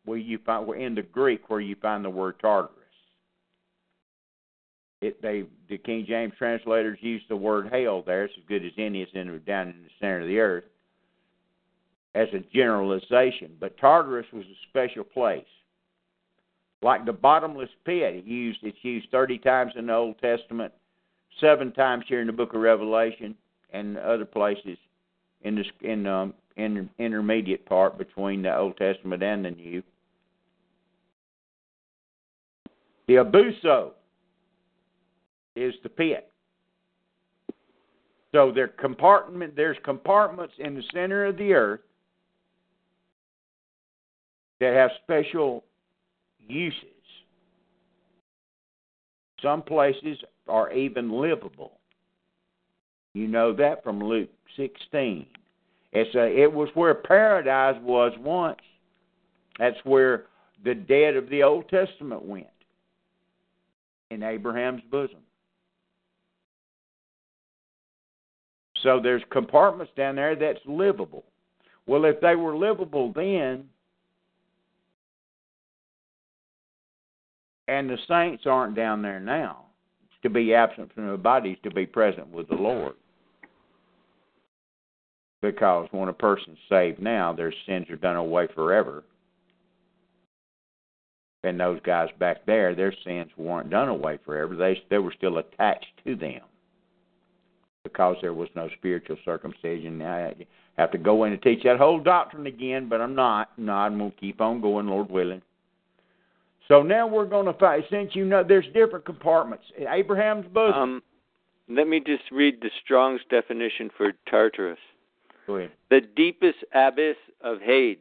where you find where in the Greek where you find the word Tartarus. It they the King James translators use the word hell there. It's as good as any. It's in down in the center of the earth as a generalization. But Tartarus was a special place, like the bottomless pit. It used it's used thirty times in the Old Testament, seven times here in the Book of Revelation, and other places in this in um in intermediate part between the Old Testament and the New. The abuso is the pit. So there compartment there's compartments in the center of the earth that have special uses. Some places are even livable. You know that from Luke 16. It's a, it was where paradise was once. That's where the dead of the Old Testament went in Abraham's bosom. So there's compartments down there that's livable. Well, if they were livable then, and the saints aren't down there now, to be absent from the bodies, to be present with the Lord. Because when a person's saved now, their sins are done away forever. And those guys back there, their sins weren't done away forever. They they were still attached to them because there was no spiritual circumcision. I have to go in and teach that whole doctrine again, but I'm not. No, I'm going to keep on going, Lord willing. So now we're going to find, since you know there's different compartments. Abraham's bosom. Um, let me just read the Strong's definition for Tartarus. Go ahead. The deepest abyss of Hades.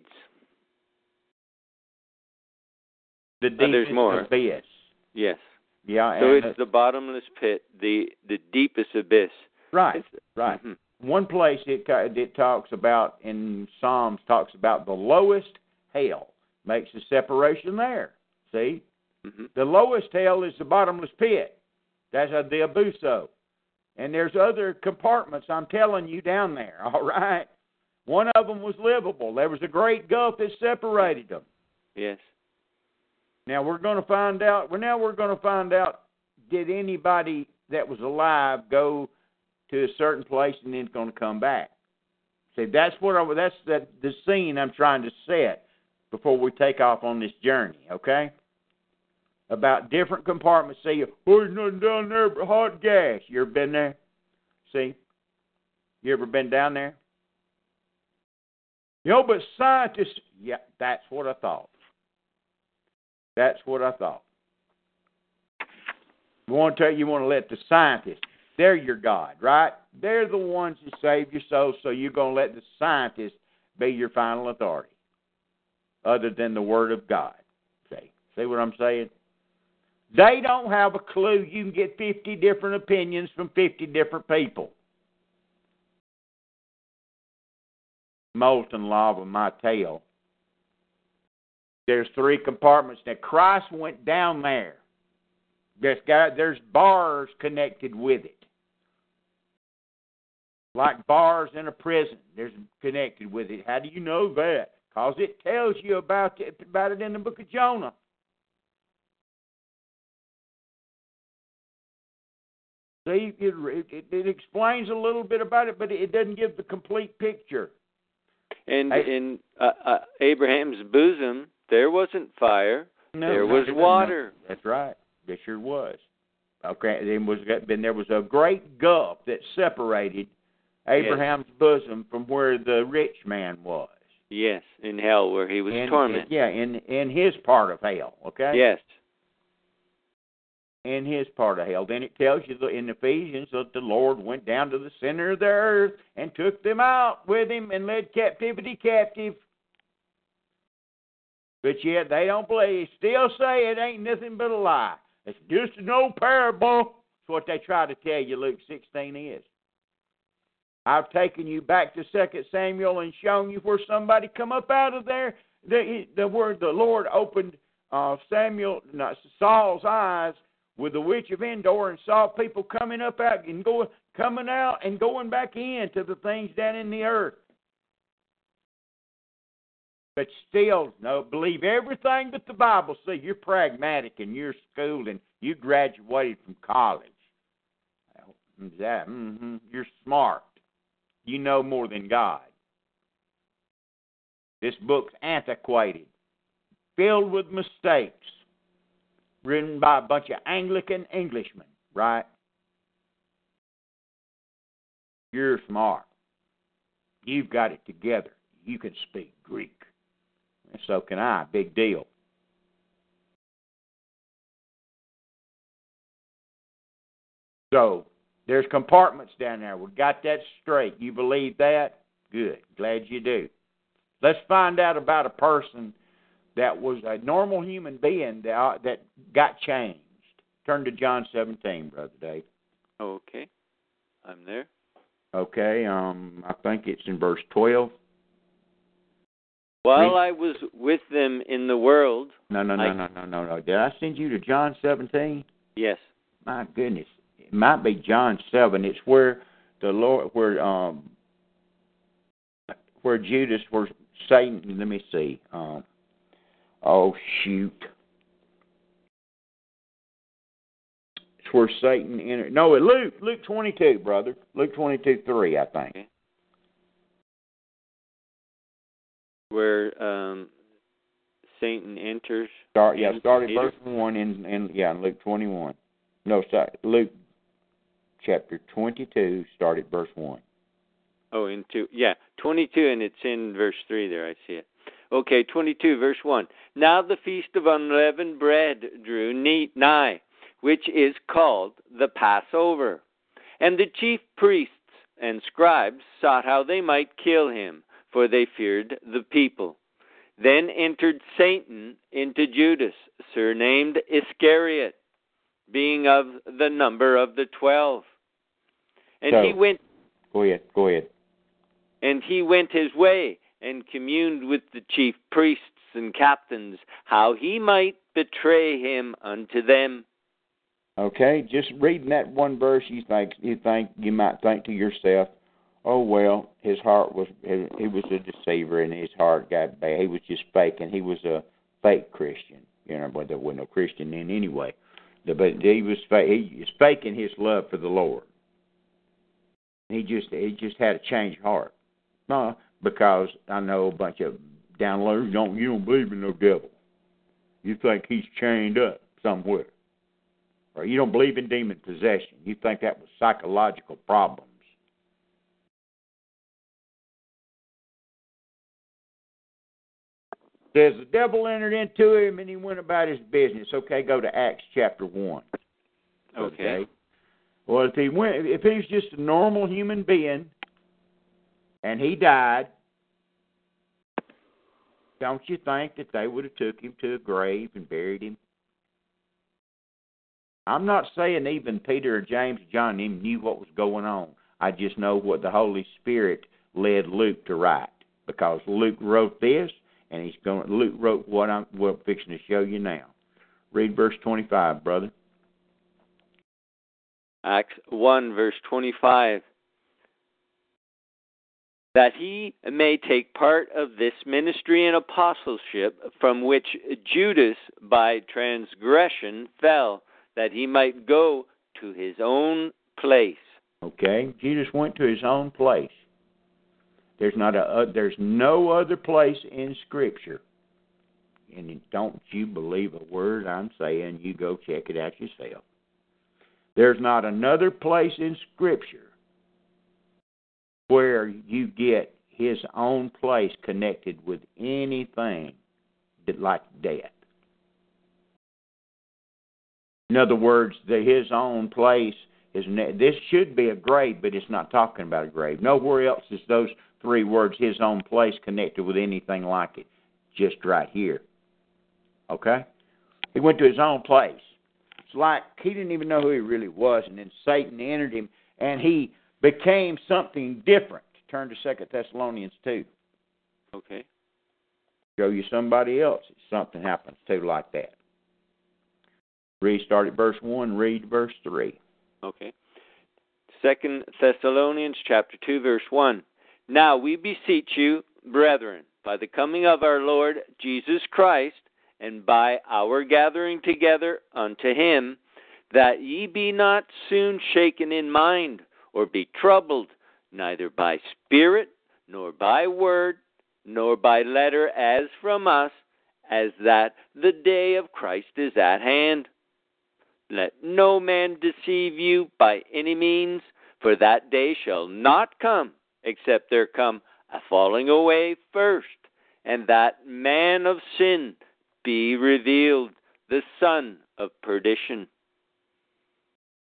The Uh, deepest there's more. abyss. Yes. Yeah, So it's the bottomless pit, the the deepest abyss. right, It's- right. Mhm. One place it it talks about in Psalms talks about the lowest hell makes a separation there. See, Mhm. the lowest hell is the bottomless pit. That's a, the abuso, and there's other compartments. I'm telling you down there. All right, one of them was livable. There was a great gulf that separated them. Yes. Now we're going to find out. Well, now we're going to find out. Did anybody that was alive go to a certain place and then going to come back? See, that's what I. That's the the scene I'm trying to set before we take off on this journey. Okay. About different compartments. See, oh, there's nothing down there but hot gas. You ever been there? See, you ever been down there? You know, but scientists. Yeah, that's what I thought. That's what I thought. You want to tell you want to let the scientists. They're your God, right? They're the ones that save your soul, so you're going to let the scientists be your final authority, other than the Word of God. See, see what I'm saying? They don't have a clue. You can get 50 different opinions from 50 different people. Molten lava, my tail. There's three compartments. Now Christ went down there. There's got there's bars connected with it. Like bars in a prison. There's connected with it. How do you know that? Because it tells you about it about it in the book of Jonah. See, it, it, it explains a little bit about it, but it doesn't give the complete picture. And I- in uh, uh, Abraham's bosom, there wasn't fire. No, there was it wasn't. water. That's right. There sure was. Okay, then was then there was a great gulf that separated Abraham's bosom from where the rich man was. Yes, in hell where he was in, tormented. Yeah, in in his part of hell. Okay. Yes. In his part of hell. Then it tells you in Ephesians that the Lord went down to the center of the earth and took them out with him and led captivity captive. But yet they don't believe. Still say it ain't nothing but a lie. It's just an old parable. That's what they try to tell you. Luke sixteen is. I've taken you back to Second Samuel and shown you where somebody come up out of there. The the word the Lord opened uh, Samuel no, Saul's eyes with the witch of Endor and saw people coming up out and going coming out and going back in to the things down in the earth. But still, no, believe everything but the Bible. See, you're pragmatic and you're schooled and you graduated from college. That, mm-hmm, you're smart. You know more than God. This book's antiquated, filled with mistakes, written by a bunch of Anglican Englishmen, right? You're smart. You've got it together. You can speak Greek. And so can I. Big deal. So there's compartments down there. We got that straight. You believe that? Good. Glad you do. Let's find out about a person that was a normal human being that, that got changed. turn to John 17, brother Dave. Okay. I'm there. Okay, um, I think it's in verse 12. While. I was with them in the world, No, no, no, I- no, no, no, no. Did I send you to John 17? yes. My goodness, it might be John 7. It's where the Lord, where um, where Judas, where Satan. Let me see. Um, oh shoot. It's where Satan entered. No, Luke, Luke 22, brother. Luke 22, 3, I think. Okay. Where um Satan enters. Start, yeah, in start at Peter. verse 1 in, in, yeah, in Luke 21. No, sorry, Luke chapter 22, start at verse 1. Oh, into yeah, twenty-two, and it's in verse three. There, I see it. Okay, twenty-two, verse one. Now the feast of unleavened bread drew nigh, which is called the Passover, and the chief priests and scribes sought how they might kill him, for they feared the people. Then entered Satan into Judas, surnamed Iscariot, being of the number of the twelve. And So- he went Go ahead, go ahead. and he went his way and communed with the chief priests and captains how he might betray him unto them. Okay, just reading that one verse, you think you think you might think to yourself, "Oh well, his heart was he was a deceiver, and his heart got bad. He was just faking. He was a fake Christian, you know, but there wasn't no Christian then anyway. But he was he was faking his love for the Lord. He just he just had a changed heart. No, because I know a bunch of downloaders don't you don't believe in no devil. You think he's chained up somewhere or you don't believe in demon possession. You think that was psychological problems. Says the devil entered into him and he went about his business. Okay, go to Acts chapter one. Okay. Well, if he went, if he was just a normal human being, and he died, don't you think that they would have took him to a grave and buried him? I'm not saying even Peter or James or John even knew what was going on. I just know what the Holy Spirit led Luke to write because Luke wrote this, and he's going. Luke wrote what I'm, what I'm fixing to show you now. Read verse 25, brother. Acts 1, verse 25. That he may take part of this ministry and apostleship from which Judas by transgression fell, that he might go to his own place. Okay, Judas went to his own place. There's not a uh, there's no other place in Scripture, and don't you believe a word I'm saying? You go check it out yourself. There's not another place in Scripture where you get his own place connected with anything that like death. In other words, the his own place is this should be a grave, but it's not talking about a grave. Nowhere else is those three words his own place connected with anything like it. Just right here. Okay? He went to his own place. It's like he didn't even know who he really was, and then Satan entered him, and he became something different. Turn to Second Thessalonians two. Okay. Show you somebody else. Something happens to like that. Read start at verse one. Read verse three. Okay. Second Thessalonians chapter 2 verse 1. Now we beseech you, brethren, by the coming of our Lord Jesus Christ and by our gathering together unto him, that ye be not soon shaken in mind or be troubled, neither by spirit, nor by word, nor by letter as from us, as that the day of Christ is at hand. Let no man deceive you by any means, for that day shall not come, except there come a falling away first, and that man of sin be revealed, the son of perdition.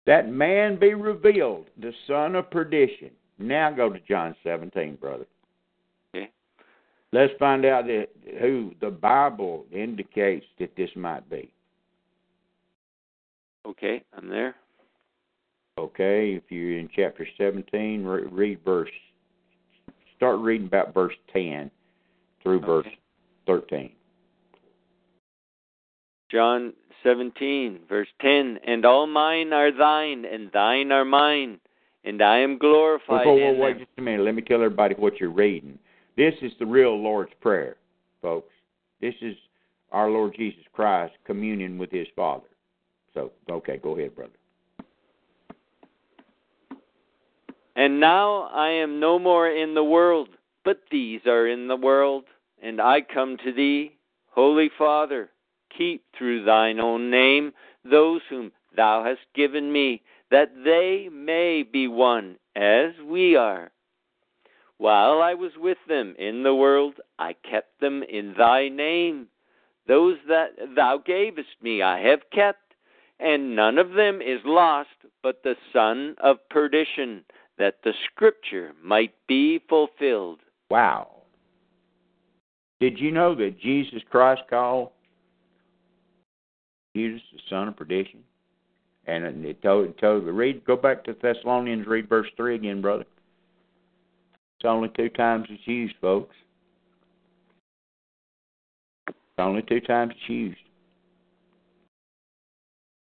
That man be revealed, the son of perdition. Now go to John 17, brother. Okay. Let's find out that who the Bible indicates that this might be. Okay, I'm there. Okay, if you're in chapter 17, re- read verse. Start reading about verse 10 through verse 13. John 17, verse 10 And all mine are thine, and thine are mine, and I am glorified Whoa, whoa, in wait them. just a minute. Let me tell everybody what you're reading. This is the real Lord's Prayer, folks. This is our Lord Jesus Christ communion with His Father. So, okay, go ahead, brother. And now I am no more in the world, but these are in the world, and I come to thee, Holy Father. Keep through thine own name those whom thou hast given me, that they may be one as we are. While I was with them in the world, I kept them in thy name. Those that thou gavest me I have kept, and none of them is lost but the son of perdition, that the scripture might be fulfilled. Wow. Did you know that Jesus Christ called Jesus the son of perdition? And it told, it told read go back to Thessalonians, read verse three again, brother. It's only two times it's used, folks. It's only two times it's used.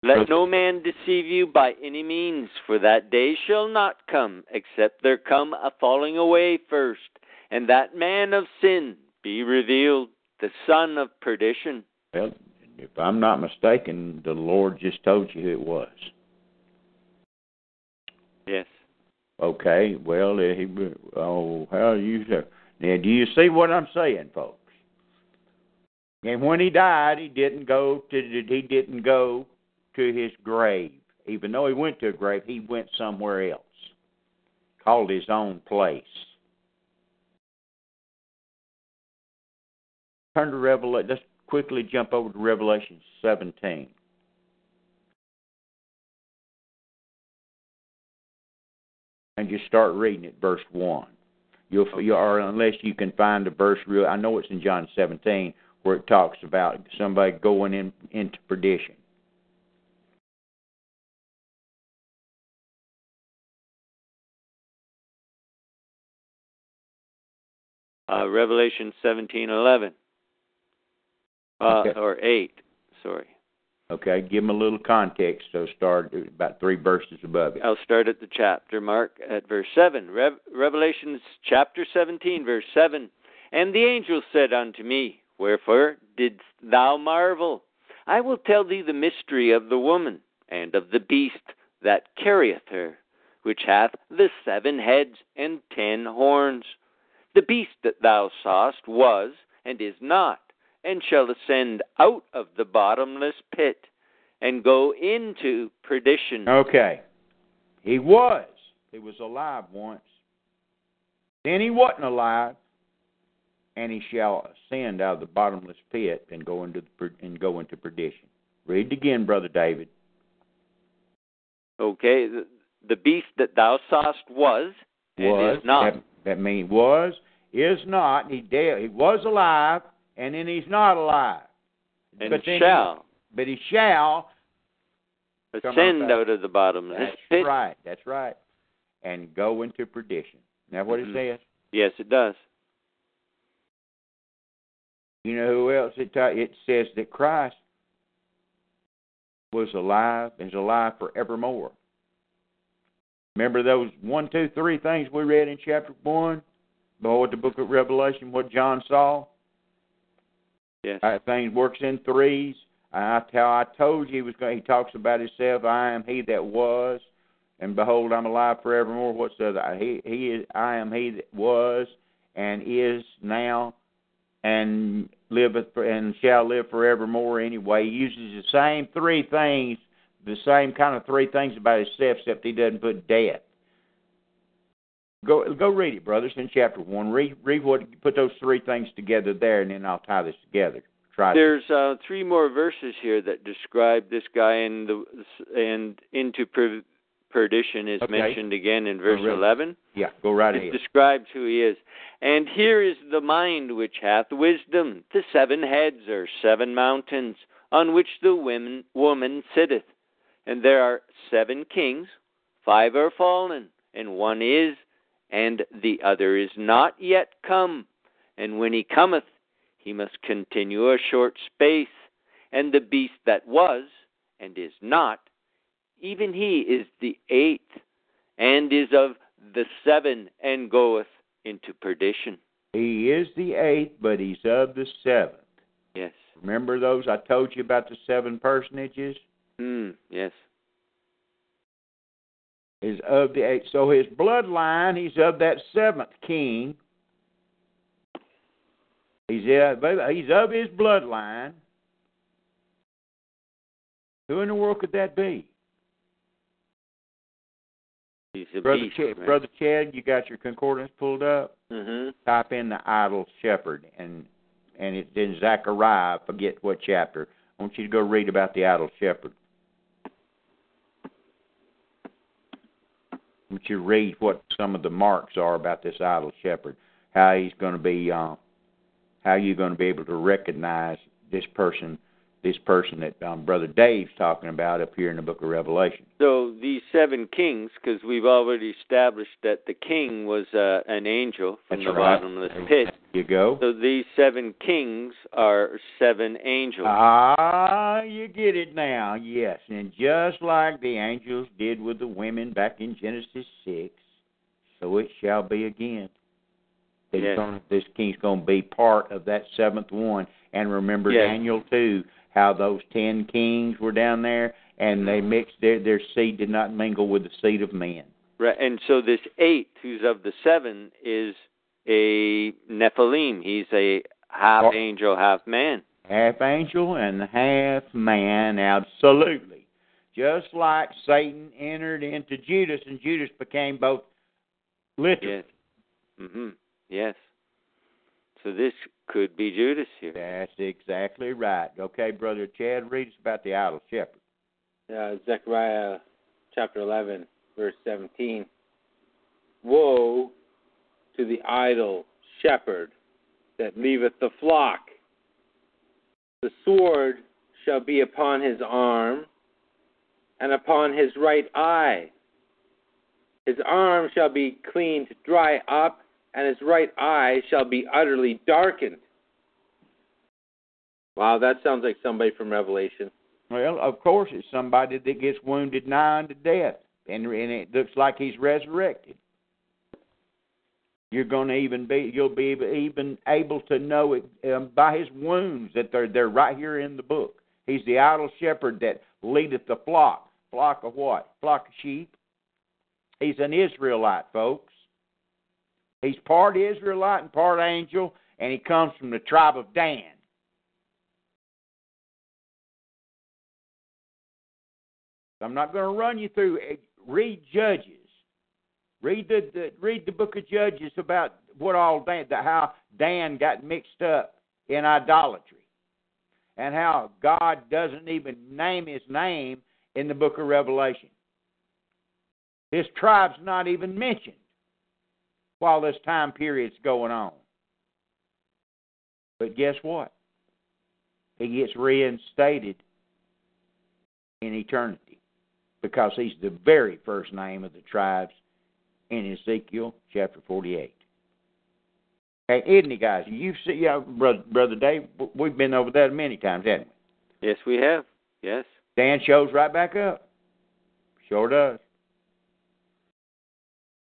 Let no man deceive you by any means, for that day shall not come, except there come a falling away first, and that man of sin be revealed, the son of perdition. Well, if I'm not mistaken, the Lord just told you who it was. Yes. Okay, well, uh, he, oh, how are you say? Now, do you see what I'm saying, folks? And when he died, he didn't go to he didn't go to his grave. Even though he went to a grave, he went somewhere else, called his own place. Turn to Revelation. Let's quickly jump over to Revelation 17. and just start reading it, verse one. You'll, you or unless you can find a verse real. I know it's in John 17 where it talks about somebody going in into perdition. Uh, Revelation seventeen eleven. Uh, Okay. Or 8, sorry. Okay, give them a little context. So start about three verses above it. I'll start at the chapter mark at verse 7. Rev- Revelation chapter 17, verse 7. And the angel said unto me, Wherefore didst thou marvel? I will tell thee the mystery of the woman, and of the beast that carrieth her, which hath the seven heads and ten horns. The beast that thou sawest was, and is not, and shall ascend out of the bottomless pit, and go into perdition. Okay, he was. He was alive once. Then he wasn't alive, and he shall ascend out of the bottomless pit and go into the, and go into perdition. Read it again, brother David. Okay, the, the beast that thou sawest was, was is not. That, that means was is not. He dead. He was alive, and then he's not alive. and but shall He, but he shall. ascend out of the bottomless That's pit. right. That's right. And go into perdition. Now what Mhm. it says. Yes, it does. You know who else it ta- it says that Christ was alive and is alive forevermore. Remember those one, two, three things we read in chapter one? Behold the book of Revelation, what John saw. Yes. Uh, things works in threes. I how I told you he was going. He talks about himself. I am he that was, and behold, I'm alive forevermore. What's the other? He he is. I am he that was and is now, and liveth for, and shall live forevermore. Anyway, he uses the same three things, the same kind of three things about himself, except he doesn't put death. Go go read it, brothers, in chapter one. Read read what put those three things together there, and then I'll tie this together. Try to There's uh, three more verses here that describe this guy, and the and into per, perdition is Okay. mentioned again in verse Oh, really? 11. yeah, go right it ahead. describes who he is. And here is the mind which hath wisdom. The seven heads are seven mountains, on which the women, woman sitteth. And there are seven kings, five are fallen, and one is, and the other is not yet come. And when he cometh, he must continue a short space. And the beast that was, and is not, even he is the eighth, and is of the seven, and goeth into perdition. He is the eighth, but he's of the seventh. Yes. Remember those I told you about the seven personages? Hmm. Yes. Is of the eighth. So his bloodline, he's of that seventh king. He's of, he's of his bloodline. Who in the world could that be? Brother, beast. Chad, right? Brother Chad, you got your concordance pulled up? Mm-hmm. Type in the idol shepherd, and and it's in Zechariah. I forget what chapter. I want you to go read about the idol shepherd. Want you read what some of the marks are about this idol shepherd. How he's going to be, uh, how you're going to be able to recognize this person, this person that um, Brother Dave's talking about up here in the Book of Revelation. So these seven kings, because we've already established that the king was uh, an angel from That's the right. bottomless pit. You go. So these seven kings are seven angels. Ah, you get it now. Yes, and just like the angels did with the women back in Genesis six, so it shall be again. Yes. gonna, this king's going to be part of that seventh one. And remember Yes. Daniel too, how those ten kings were down there, and they mixed their their seed did not mingle with the seed of men. Right, and so this eighth, who's of the seven, is a Nephilim. He's a half angel, half man. half angel and half man, absolutely. Just like Satan entered into Judas, and Judas became both literal. Yes. Mhm. Yes. So this could be Judas here. That's exactly right. Okay, brother Chad, read us about the idol shepherd. uh, Zechariah chapter 11, verse 17. Woe to the idol shepherd that leaveth the flock. The sword shall be upon his arm and upon his right eye. His arm shall be clean dry up, and his right eye shall be utterly darkened. Wow, that sounds like somebody from Revelation. Well, of course, it's somebody that gets wounded nigh unto death, and, and it looks like he's resurrected. You're going to even be, you'll be even able to know it um, by his wounds that they're they're right here in the book. He's the idol shepherd that leadeth the flock. Flock of what? Flock of sheep. He's an Israelite, folks. He's part Israelite and part angel, and he comes from the tribe of Dan. I'm not going to run you through. Eh, read Judges. Read the, the read the book of Judges about what all Dan, how Dan got mixed up in idolatry, and how God doesn't even name His name in the book of Revelation. His tribe's not even mentioned while this time period's going on. But guess what? He gets reinstated in eternity because he's the very first name of the tribes in Ezekiel chapter 48. Hey, isn't he, guys? You've seen, yeah, brother, brother Dave. We've been over that many times, haven't we? Yes, we have. Yes. Dan shows right back up. Sure does.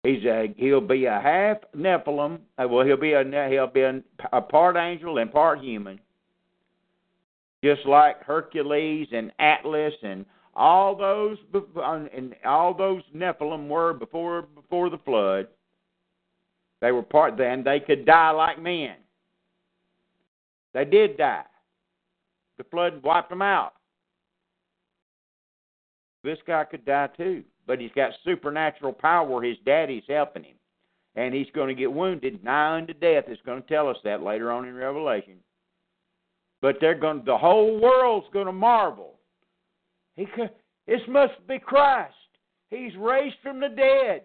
He's a he'll be a half Nephilim. uh, Well, he'll be a he'll be a, a part angel and part human. Just like Hercules and Atlas and all those and all those Nephilim were before before the flood. They were part then they could die like men. They did die. The flood wiped them out. This guy could die too, but he's got supernatural power. His daddy's helping him, and he's going to get wounded nigh unto death. It's going to tell us that later on in Revelation. But they're going. The whole world's going to marvel. He this must be Christ. He's raised from the dead.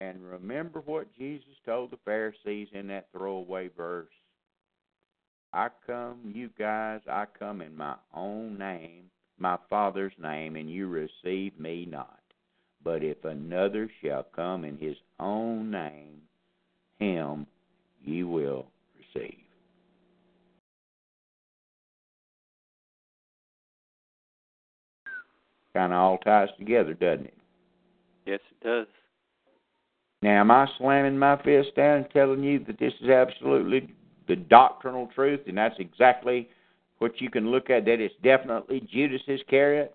And remember what Jesus told the Pharisees in that throwaway verse. I come, you guys, I come in my own name, my Father's name, and you receive me not. But if another shall come in his own name, him ye will receive. Kind of all ties together, doesn't it? Yes, it does. Now, am I slamming my fist down and telling you that this is absolutely the doctrinal truth, and that's exactly what you can look at? That it's definitely Judas Iscariot?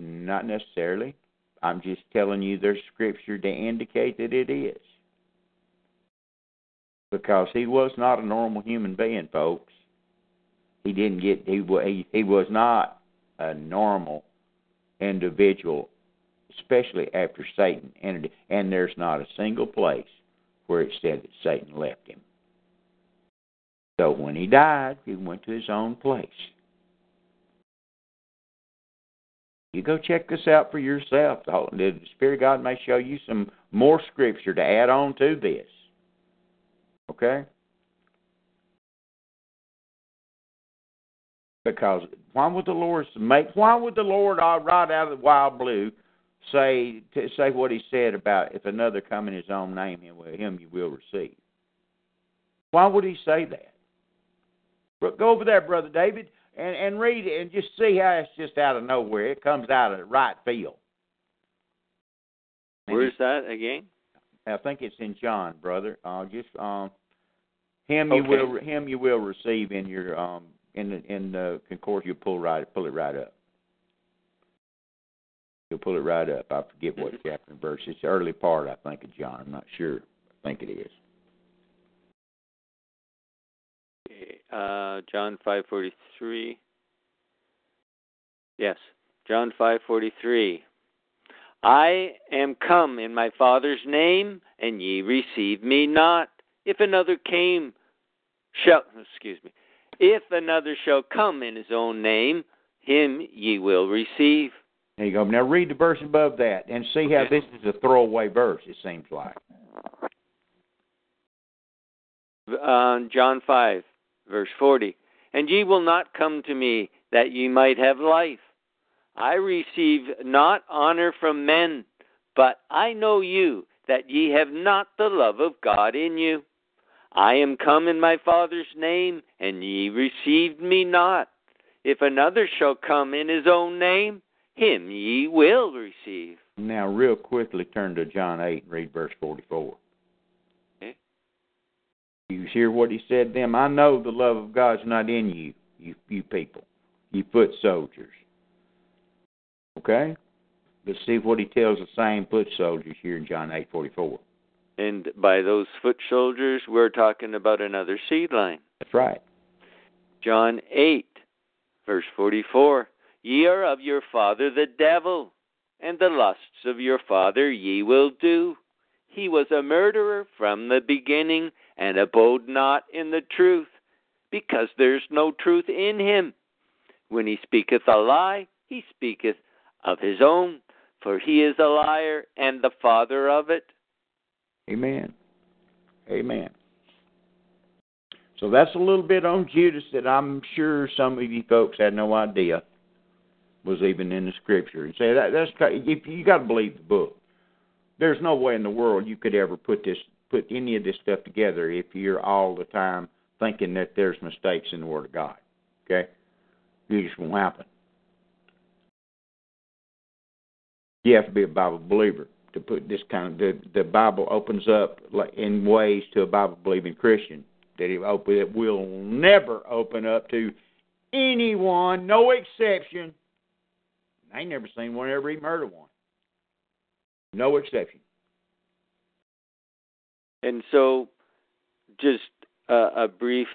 Not necessarily. I'm just telling you there's scripture to indicate that it is. Because he was not a normal human being, folks. He didn't get he he, he was not a normal individual, especially after Satan entered. And there's not a single place where it said that Satan left him. So when he died, he went to his own place. You go check this out for yourself. The Spirit of God may show you some more scripture to add on to this. Okay? Because why would the Lord make? Why would the Lord uh, right out of the wild blue say to say what He said about if another come in His own name, him, him you will receive? Why would He say that? Go over there, brother David, and and read it and just see how it's just out of nowhere. It comes out of the right field. Where's that again? I think it's in John, brother. Uh, just um, him Okay. you will him you will receive in your um in the in the concord. You pull right pull it right up. You'll pull it right up. I forget what chapter and verse. It's the early part, I think, of John. I'm not sure. I think it is. Uh, John five forty three. Yes, John five forty three. I am come in my Father's name, and ye receive me not. If another came, shall excuse me. If another shall come in his own name, him ye will receive. There you go. Now read the verse above that and see how this is a throwaway verse. It seems like. uh, John 5, verse 40. And ye will not come to me that ye might have life. I receive not honor from men, but I know you, that ye have not the love of God in you. I am come in my Father's name, and ye received me not. If another shall come in his own name, him ye will receive. Now, real quickly, turn to John 8 and read verse 44. You hear what he said to them? I know the love of God's not in you, you, you people, you foot soldiers. Okay? Let's see what he tells the same foot soldiers here in John 8 44. And by those foot soldiers, we're talking about another seed line. That's right. John 8, verse 44. Ye are of your father the devil, and the lusts of your father ye will do. He was a murderer from the beginning, and abode not in the truth, because there's no truth in him. When he speaketh a lie, he speaketh of his own, for he is a liar and the father of it. Amen. Amen. So that's a little bit on Judas that I'm sure some of you folks had no idea was even in the scripture. And say that that's you, you got to believe the book. There's no way in the world you could ever put this put any of this stuff together if you're all the time thinking that there's mistakes in the Word of God. Okay, it just won't happen. You have to be a Bible believer to put this kind of the the Bible opens up in ways to a Bible believing Christian that it open it will never open up to anyone, no exception. I ain't never seen one ever even heard of one. No exception. And so, just a, a brief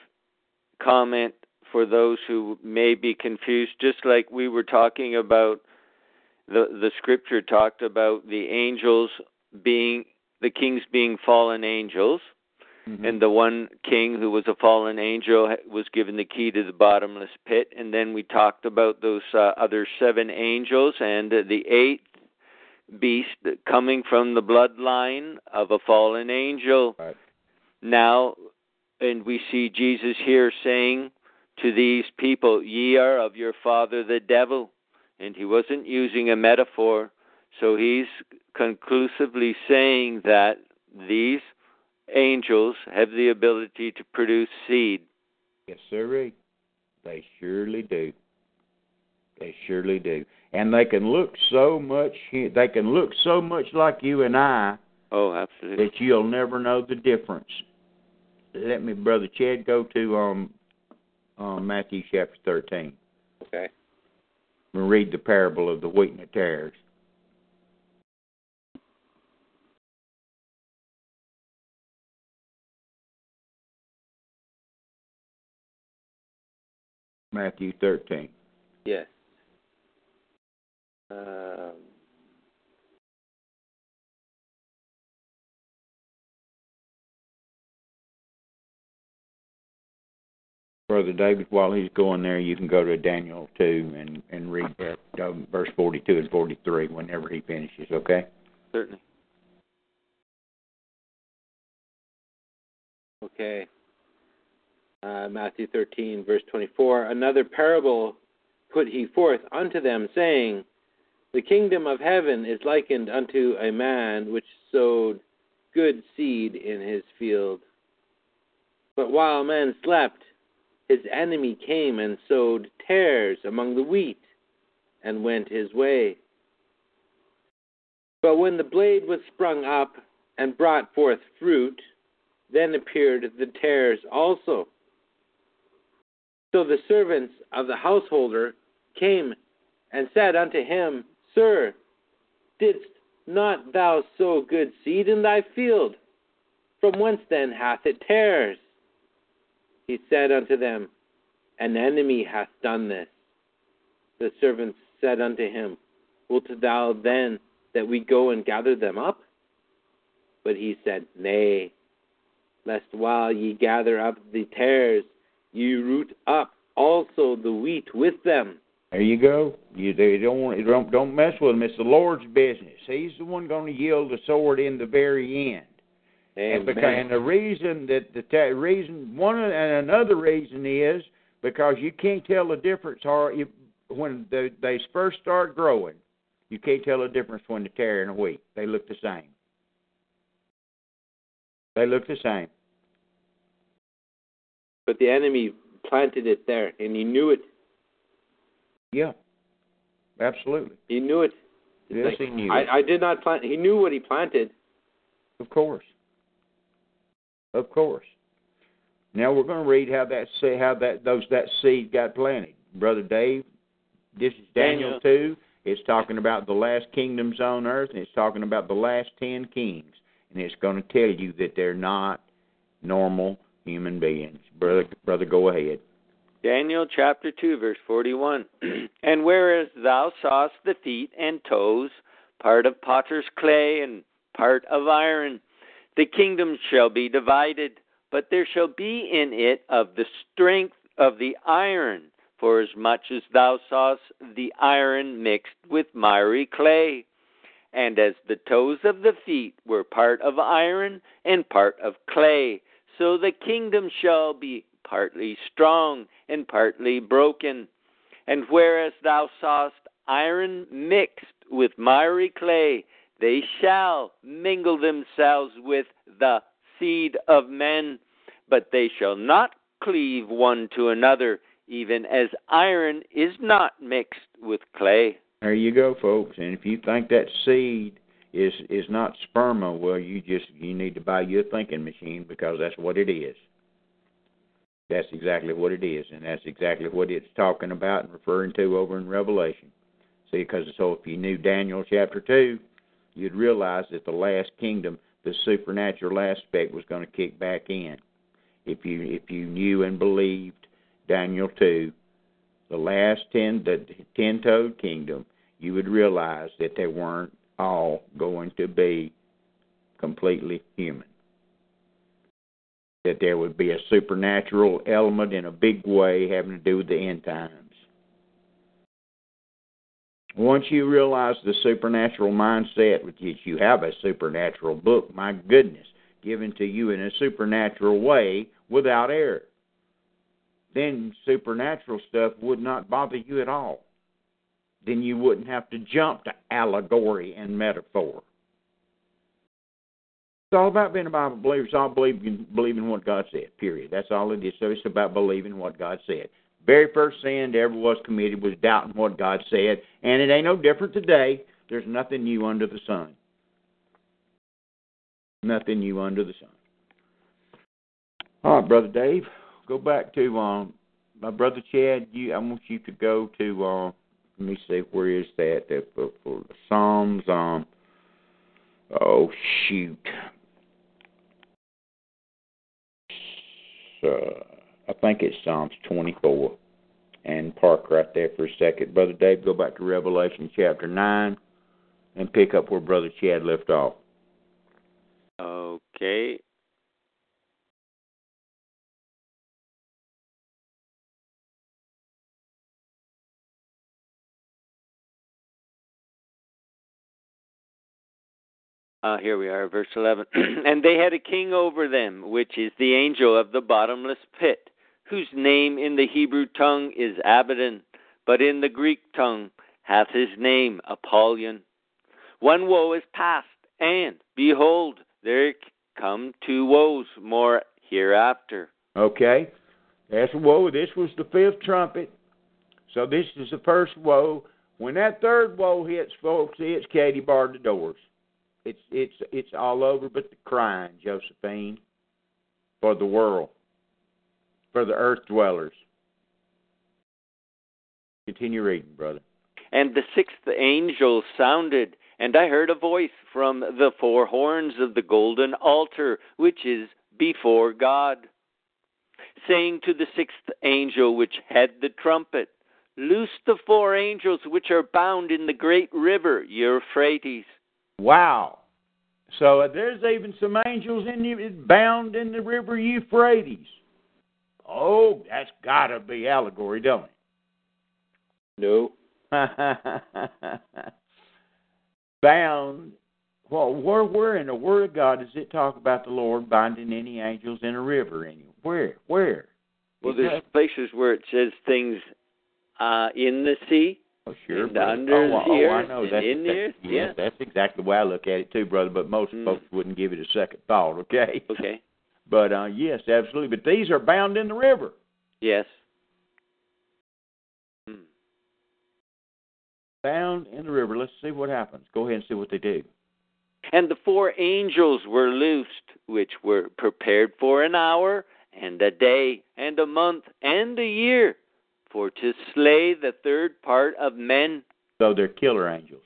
comment for those who may be confused, just like we were talking about the the scripture talked about the angels being the kings being fallen angels. Mm-hmm. and the one king who was a fallen angel was given the key to the bottomless pit. And then we talked about those uh, other seven angels and uh, the eighth beast coming from the bloodline of a fallen angel Right. now and we see Jesus here saying to these people, Ye are of your father the devil. And he wasn't using a metaphor. So he's conclusively saying that these angels have the ability to produce seed. Yes, sir. They surely do. They surely do. And they can look so much. They can look so much like you and I. Oh, absolutely. That you'll never know the difference. Let me, brother Chad, go to um, um Matthew chapter thirteen. Okay. And read the parable of the wheat and the tares. Matthew 13. Yes. Um, Brother David, while he's going there, you can go to Daniel 2 and, and read um, verse 42 and 43 whenever he finishes, okay? Certainly. Okay. Uh, Matthew 13, verse 24. Another parable put he forth unto them, saying, The kingdom of heaven is likened unto a man which sowed good seed in his field. But while men slept, his enemy came and sowed tares among the wheat, and went his way. But when the blade was sprung up and brought forth fruit, then appeared the tares also. So the servants of the householder came and said unto him, Sir, didst not thou sow good seed in thy field? From whence then hath it tares? He said unto them, An enemy hath done this. The servants said unto him, Wilt thou then that we go and gather them up? But he said, Nay, lest while ye gather up the tares, ye root up also the wheat with them. There you go. You they don't want don't don't mess with him. It's the Lord's business. He's the one going to yield the sword in the very end. Amen. And, because, and the reason that the ta- reason one and another reason is because you can't tell the difference or you, when the, they first start growing, you can't tell the difference between the tare and the wheat. They look the same. They look the same. But the enemy planted it there, and he knew it. Yeah, absolutely. He knew it. Yes, Like, he knew. I, it. I did not plant. He knew what he planted. Of course. Of course. Now we're going to read how that how that those that seed got planted. Brother Dave, this is Daniel, Daniel. two. It's talking about the last kingdoms on earth, and it's talking about the last ten kings, and it's going to tell you that they're not normal human beings. Brother, brother, go ahead. Daniel chapter 2, verse 41. and whereas thou sawest the feet and toes, part of potter's clay and part of iron, the kingdom shall be divided, but there shall be in it of the strength of the iron, for as much as thou sawest the iron mixed with miry clay. And as the toes of the feet were part of iron and part of clay, so the kingdom shall be partly strong and partly broken. And whereas thou sawest iron mixed with miry clay, they shall mingle themselves with the seed of men, but they shall not cleave one to another, even as iron is not mixed with clay. There you go, folks. And if you think that seed is is not sperma, well, you just you need to buy you a thinking machine because that's what it is. That's exactly what it is, and that's exactly what it's talking about and referring to over in Revelation. See, because so if you knew Daniel chapter two, you'd realize that the last kingdom, the supernatural aspect, was going to kick back in. If you if you knew and believed Daniel two, the last ten the ten toed kingdom, you would realize that they weren't all going to be completely human. That there would be a supernatural element in a big way having to do with the end times. Once you realize the supernatural mindset, which is you have a supernatural book, my goodness, given to you in a supernatural way without error. then supernatural stuff would not bother you at all. Then you wouldn't have to jump to allegory and metaphor. It's all about being a Bible believer. It's all believing, believing what God said, period. That's all it is. So it's about believing what God said. Very first sin that ever was committed was doubting what God said. And it ain't no different today. There's nothing new under the sun. Nothing new under the sun. All right, Brother Dave, go back to um, my brother Chad. You, I want you to go to. Uh, let me see, where is that? that for, for the Psalms. Um, oh shoot. Uh, I think it's Psalms 24. And park right there for a second. Brother Dave, go back to Revelation chapter 9 and pick up where Brother Chad left off. Okay. Uh, here we are, verse 11. and they had a king over them, which is the angel of the bottomless pit, whose name in the Hebrew tongue is Abaddon, but in the Greek tongue hath his name Apollyon. One woe is past, and behold, there come two woes more hereafter. Okay, that's woe. This was the fifth trumpet. So this is the first woe. When that third woe hits, folks, it's Katie barred the doors. It's it's it's all over but the crying, Josephine, for the world, for the earth dwellers. Continue reading, brother. And the sixth angel sounded, and I heard a voice from the four horns of the golden altar, which is before God, saying to the sixth angel which had the trumpet, Loose the four angels which are bound in the great river Euphrates. Wow. So uh, there's even some angels in the, bound in the river Euphrates. Oh, that's got to be allegory, don't it? No. bound. Well, where, where in the Word of God does it talk about the Lord binding any angels in a river? Any where? Where? Well, there's places where it says things uh, in the sea. Oh, sure. Brother. under oh, the oh, I know. That's in the exact- earth, yes, yeah. that's exactly the way I look at it too, brother. But most Mm. folks wouldn't give it a second thought. Okay. Okay. But uh yes, absolutely. But these are bound in the river. Yes. Hmm. Bound in the river. Let's see what happens. Go ahead and see what they do. And the four angels were loosed, which were prepared for an hour, and a day, and a month, and a year, for to slay the third part of men. So they're killer angels.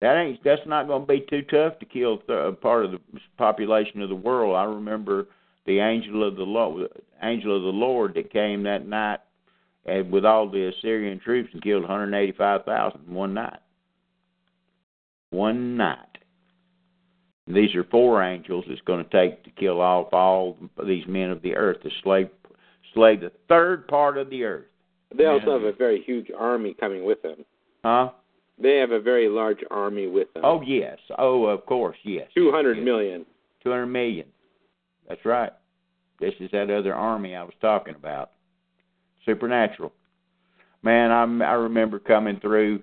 That ain't. That's not going to be too tough to kill a part of the population of the world. I remember the angel of the Lord, angel of the Lord that came that night, and with all the Assyrian troops and killed 185,000 in one night. One night. And these are four angels it's going to take to kill off all these men of the earth, to slay, slay the third part of the earth. They also have a very huge army coming with them. Huh? They have a very large army with them. Oh yes. Oh, of course, yes. Two hundred million. Two hundred million. That's right. This is that other army I was talking about. Supernatural. Man, I'm, I remember coming through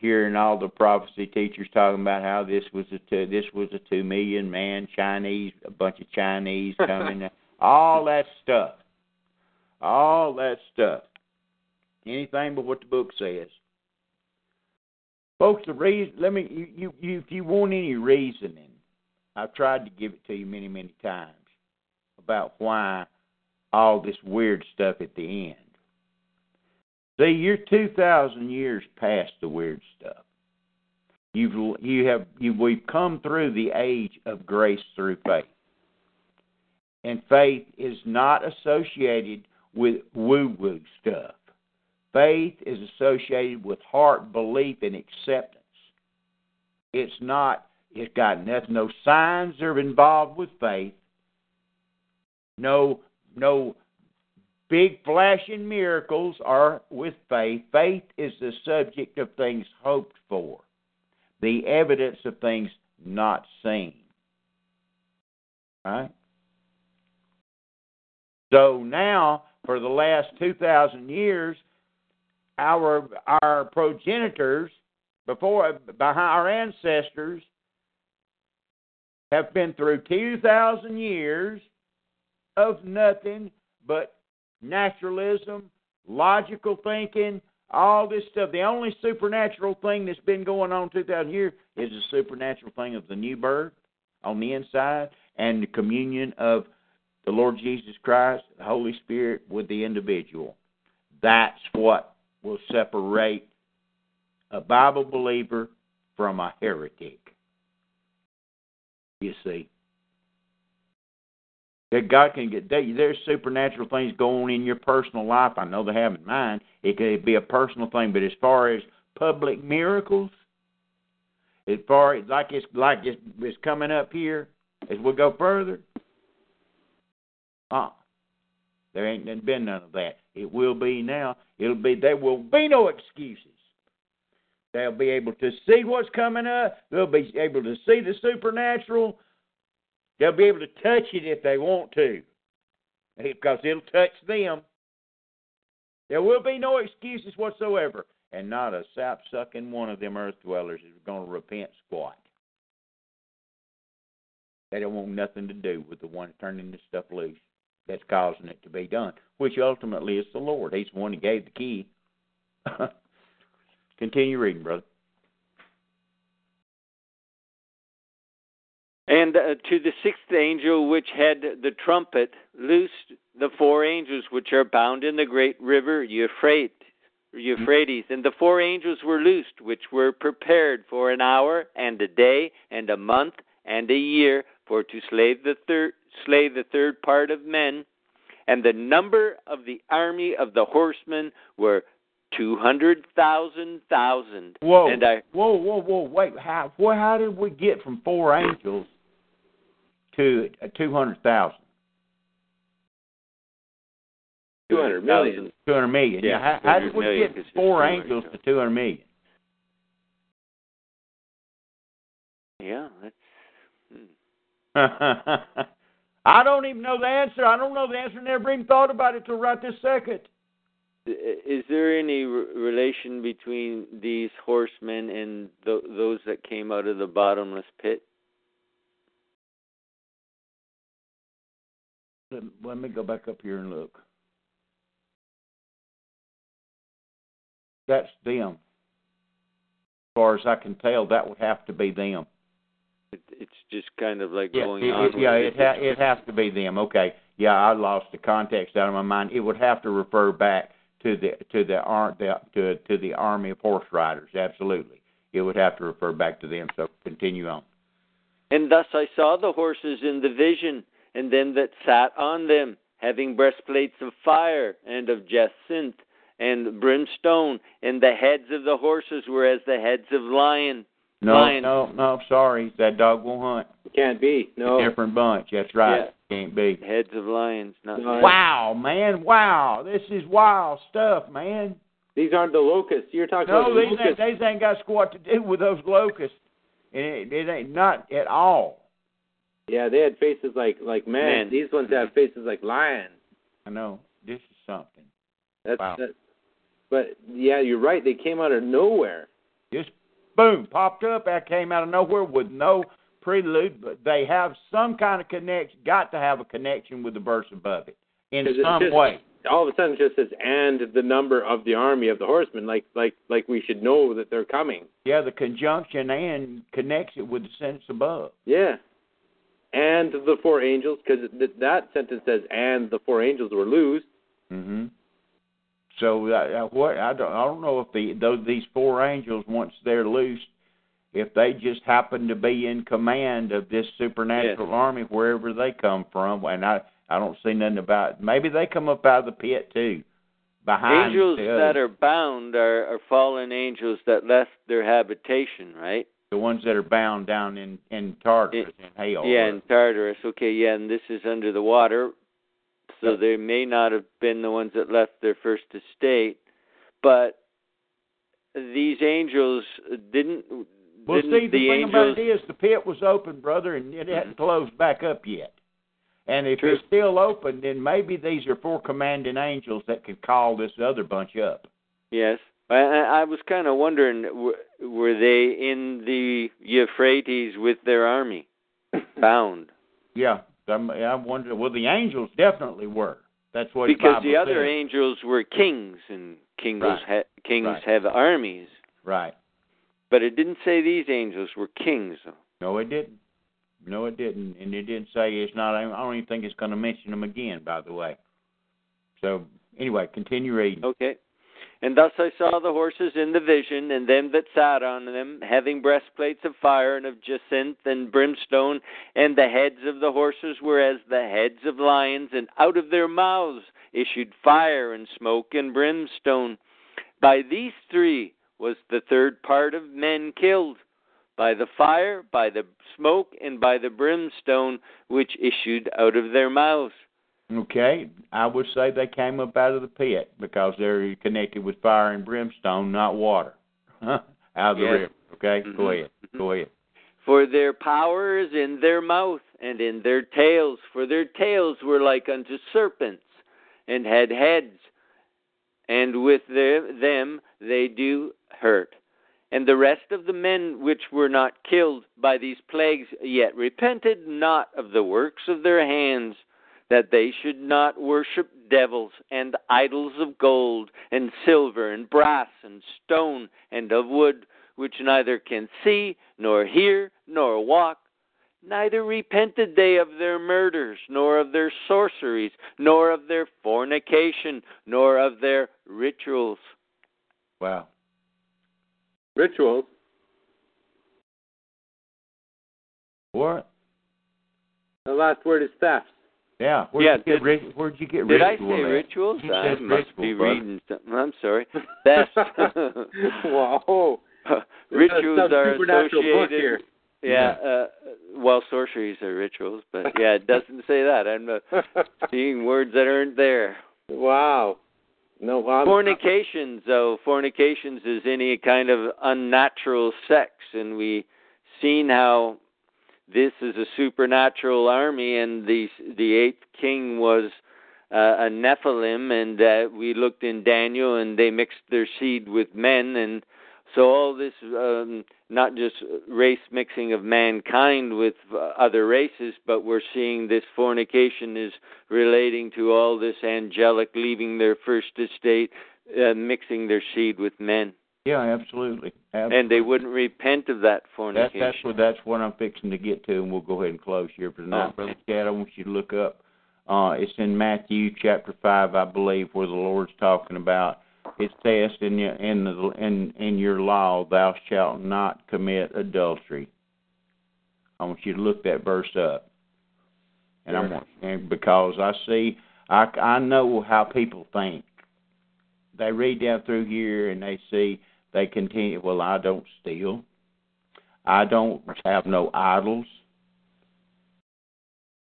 hearing all the prophecy teachers talking about how this was a two, this was a two million man Chinese, a bunch of Chinese coming, all that stuff, all that stuff. Anything but what the book says. Folks, the reason, let me, you, you, if you want any reasoning, I've tried to give it to you many, many times about why all this weird stuff at the end. See, you're two thousand years past the weird stuff. You've you have you we've come through the age of grace through faith, and faith is not associated with woo woo stuff. Faith is associated with heart belief and acceptance. It's not. It's got nothing. No signs are involved with faith. No, no big flashing miracles are with faith. Faith is the subject of things hoped for, the evidence of things not seen. Right? So now, for the last 2,000 years, our our progenitors, before behind our ancestors, have been through 2,000 years of nothing but naturalism, logical thinking, all this stuff. The only supernatural thing that's been going on 2,000 years is the supernatural thing of the new birth on the inside and the communion of the Lord Jesus Christ, the Holy Spirit with the individual. That's what will separate a Bible believer from a heretic. You see. That God can get there's supernatural things going on in your personal life. I know they have in mine. It could be a personal thing, but as far as public miracles, as far as like it's like it's, it's coming up here as we go further, uh there ain't been none of that. It will be now. It'll be there will be no excuses. They'll be able to see what's coming up. They'll be able to see the supernatural. They'll be able to touch it if they want to, because it'll touch them. There will be no excuses whatsoever, and not a sap sucking one of them earth dwellers is going to repent squat. They don't want nothing to do with the one turning this stuff loose that's causing it to be done, which ultimately is the Lord. He's the one who gave the key. Continue reading, brother. And uh, to the sixth angel which had the trumpet loosed the four angels which are bound in the great river Euphrates. Euphrates, and the four angels were loosed, which were prepared for an hour and a day and a month and a year for to slay the third slay the third part of men, and the number of the army of the horsemen were two hundred thousand thousand. Whoa! And I, whoa, whoa, whoa! Wait, how? Well, how did we get from four angels to uh, two hundred thousand? Two hundred million. Two hundred million. Yeah, How, how did we million, get four angels to two hundred million? yeah, that's. I don't even know the answer. I don't know the answer. Never even thought about it till right this second. Is there any re- relation between these horsemen and th- those that came out of the bottomless pit? Let, let me go back up here and look. That's them. As far as I can tell, that would have to be them. It, it's just kind of like Yeah, going it, on. it, yeah, it, ha- it has to be them. Okay, yeah, I lost the context out of my mind. It would have to refer back to the to the ar- the to to the army of horse riders. Absolutely, it would have to refer back to them. So continue on. And thus I saw the horses in the vision, and them that sat on them, having breastplates of fire and of jacinth and brimstone, and the heads of the horses were as the heads of lion. No, Lion. no, no. Sorry, that dog won't hunt. Can't be. No. Different bunch. That's right. Can't be. Heads of lions, not No. Wow, man! Wow, this is wild stuff, man. These aren't the locusts. You're talking No, about these locusts. ain't, these ain't got squat to do with those locusts, and it, it ain't not at all. Yeah, they had faces like like man. Men. These ones have faces like lions. I know this is something. That's Wow. that, but yeah, you're right. They came out of nowhere. Just boom, popped up. That came out of nowhere with no prelude, but they have some kind of connection. Got to have a connection with the verse above it in some just- way. All of a sudden, it just says and the number of the army of the horsemen. Like like like we should know that they're coming. Yeah, the conjunction and connects it with the sentence above. Yeah. And the four angels, because th- that sentence says, "And the four angels were loosed." hmm So uh, uh, what I don't I don't know if the those these four angels once they're loosed, if they just happen to be in command of this supernatural army wherever they come from, and I I don't see nothing about maybe they come up out of the pit too, behind Angels that are bound are, are fallen angels that left their habitation, right? the ones that are bound down in in Tartarus in hell. Yeah, in Tartarus. Okay, yeah, and this is under the water, so they may not have been the ones that left their first estate, but these angels didn't. Well, didn't see, the, the thing angels? about it is the pit was open, brother, and it hadn't mm-hmm. closed back up yet. And if True. it's still open, then maybe these are four commanding angels that could call this other bunch up. Yes. I, I was kind of wondering, were they in the Euphrates with their army, bound? Yeah, I'm, I wonder. Well, the angels definitely were. That's what Because Bible the other says. angels were kings, and kings Right. ha- kings Right. have armies. Right. But it didn't say these angels were kings. though. No, it didn't. No, it didn't, and it didn't say it's not. I don't even think it's going to mention them again. By the way. So anyway, continue reading. Okay. And thus I saw the horses in the vision, and them that sat on them, having breastplates of fire and of jacinth and brimstone, and the heads of the horses were as the heads of lions, and out of their mouths issued fire and smoke and brimstone. By these three was the third part of men killed, by the fire, by the smoke, and by the brimstone which issued out of their mouths. Okay, I would say they came up out of the pit because they're connected with fire and brimstone, not water. out of the Yes. river. Okay, go Mhm. ahead. Go ahead. For their power is in their mouth and in their tails, for their tails were like unto serpents, and had heads, and with their, them they do hurt. And the rest of the men which were not killed by these plagues yet repented not of the works of their hands, that they should not worship devils and idols of gold and silver and brass and stone and of wood, which neither can see, nor hear, nor walk. Neither repented they of their murders, nor of their sorceries, nor of their fornication, nor of their rituals. Wow. Rituals. What? The last word is theft. Yeah. Where'd Yeah, you get did- ri- Where'd you get Did I say at? rituals? You I said must ritual, be brother. reading something. I'm sorry. Theft. Whoa. rituals are associated. here. Yeah, uh, well, sorceries are rituals, but yeah, it doesn't say that. I'm uh, seeing words that aren't there. wow. No, well, Fornications, though, fornications is any kind of unnatural sex, and we seen how this is a supernatural army, and the the eighth king was uh, a Nephilim, and uh, we looked in Daniel, and they mixed their seed with men, and so all this, um, not just race mixing of mankind with uh, other races, but we're seeing this fornication is relating to all this angelic leaving their first estate, uh, mixing their seed with men, Yeah, absolutely. absolutely. and they wouldn't repent of that That's fornication. that's what that's what I'm fixing to get to, and we'll go ahead and close here for tonight, Oh. brother Chad. I want you to look up. Uh, it's in Matthew chapter five, I believe, where the Lord's talking about. It says in your in the in in your law, thou shalt not commit adultery. I want you to look that verse up, and I Sure. want and because I see I I know how people think. They read down through here and they see they continue. Well, I don't steal. I don't have no idols.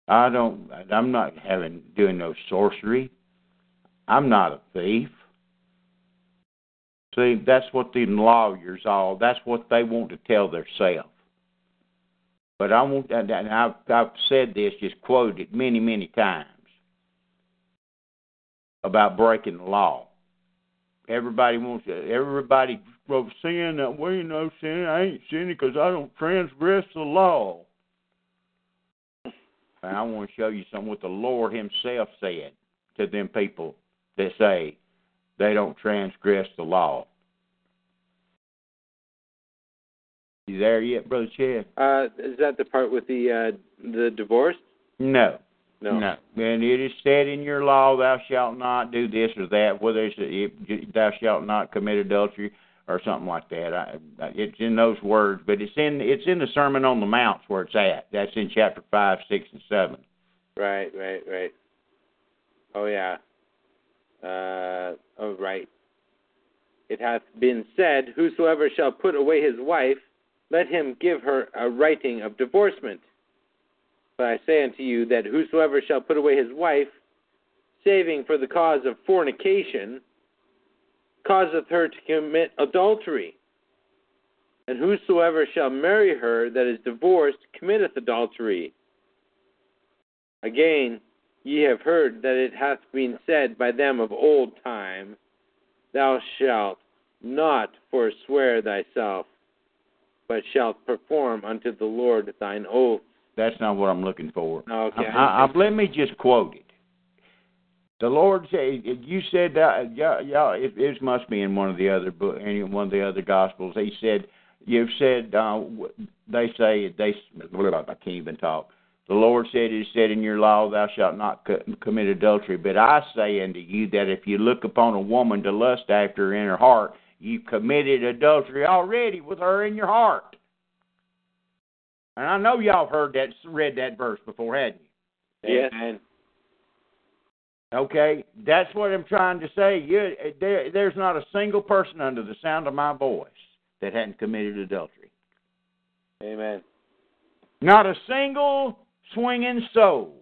I don't. I'm not having doing no sorcery. I'm not a thief. See, that's what the lawyers all. That's what they want to tell themselves. But I want, and I've I've said this, just quoted many many times about breaking the law. Everybody wants to. Everybody wrote sin that way. No sin. I ain't sinning because I don't transgress the law. And I want to show you something what the Lord Himself said to them people that say they don't transgress the law. You there yet, Brother Chad? Uh, is that the part with the uh, the divorce? No. No. No. And it is said in your law, thou shalt not do this or that, whether it's it, thou shalt not commit adultery or something like that. I, I- it's in those words, but it's in it's in the Sermon on the Mount where it's at. That's in chapter five, six, and seven. Right, right, right. Oh yeah. Uh, oh right. It hath been said, Whosoever shall put away his wife, let him give her a writing of divorcement. But I say unto you that whosoever shall put away his wife, saving for the cause of fornication, causeth her to commit adultery. And whosoever shall marry her that is divorced committeth adultery. Again, ye have heard that it hath been said by them of old time, Thou shalt not forswear thyself, but shalt perform unto the Lord thine oath. That's not what I'm looking for. Okay. I, I, let me just quote it. The Lord said, "You said that, yeah, yeah. It, it must be in one of the other book, any one of the other gospels." He said, "You've said uh, they say they. I can't even talk. The Lord said, "It is said in your law, Thou shalt not co- commit adultery." But I say unto you that if you look upon a woman to lust after her in her heart, you've committed adultery already with her in your heart. And I know y'all heard that, read that verse before, hadn't you? Yes. Amen. Okay, that's what I'm trying to say. You, there, there's not a single person under the sound of my voice that hadn't committed adultery. Amen. Not a single swinging soul.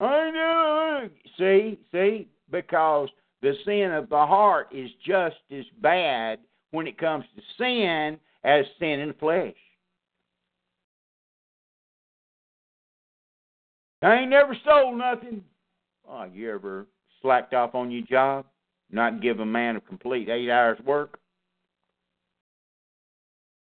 I know. See, see, because the sin of the heart is just as bad when it comes to sin as sin in the flesh. I ain't never stole nothing. Oh, you ever slacked off on your job? Not give a man a complete eight hours work?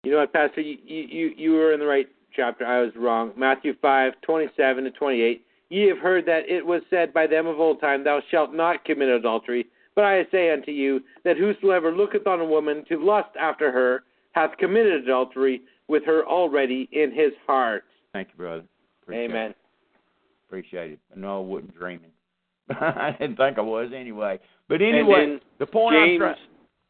You know what, Pastor? You you you were in the right chapter. I was wrong. Matthew five twenty seven to twenty eight. Ye have heard that it was said by them of old time, Thou shalt not commit adultery. But I say unto you that whosoever looketh on a woman to lust after her hath committed adultery with her already in his heart. Thank you, brother. Appreciate Amen. It. Appreciate it. No, I wasn't dreaming. I didn't think I was anyway. But anyway, the point James, I'm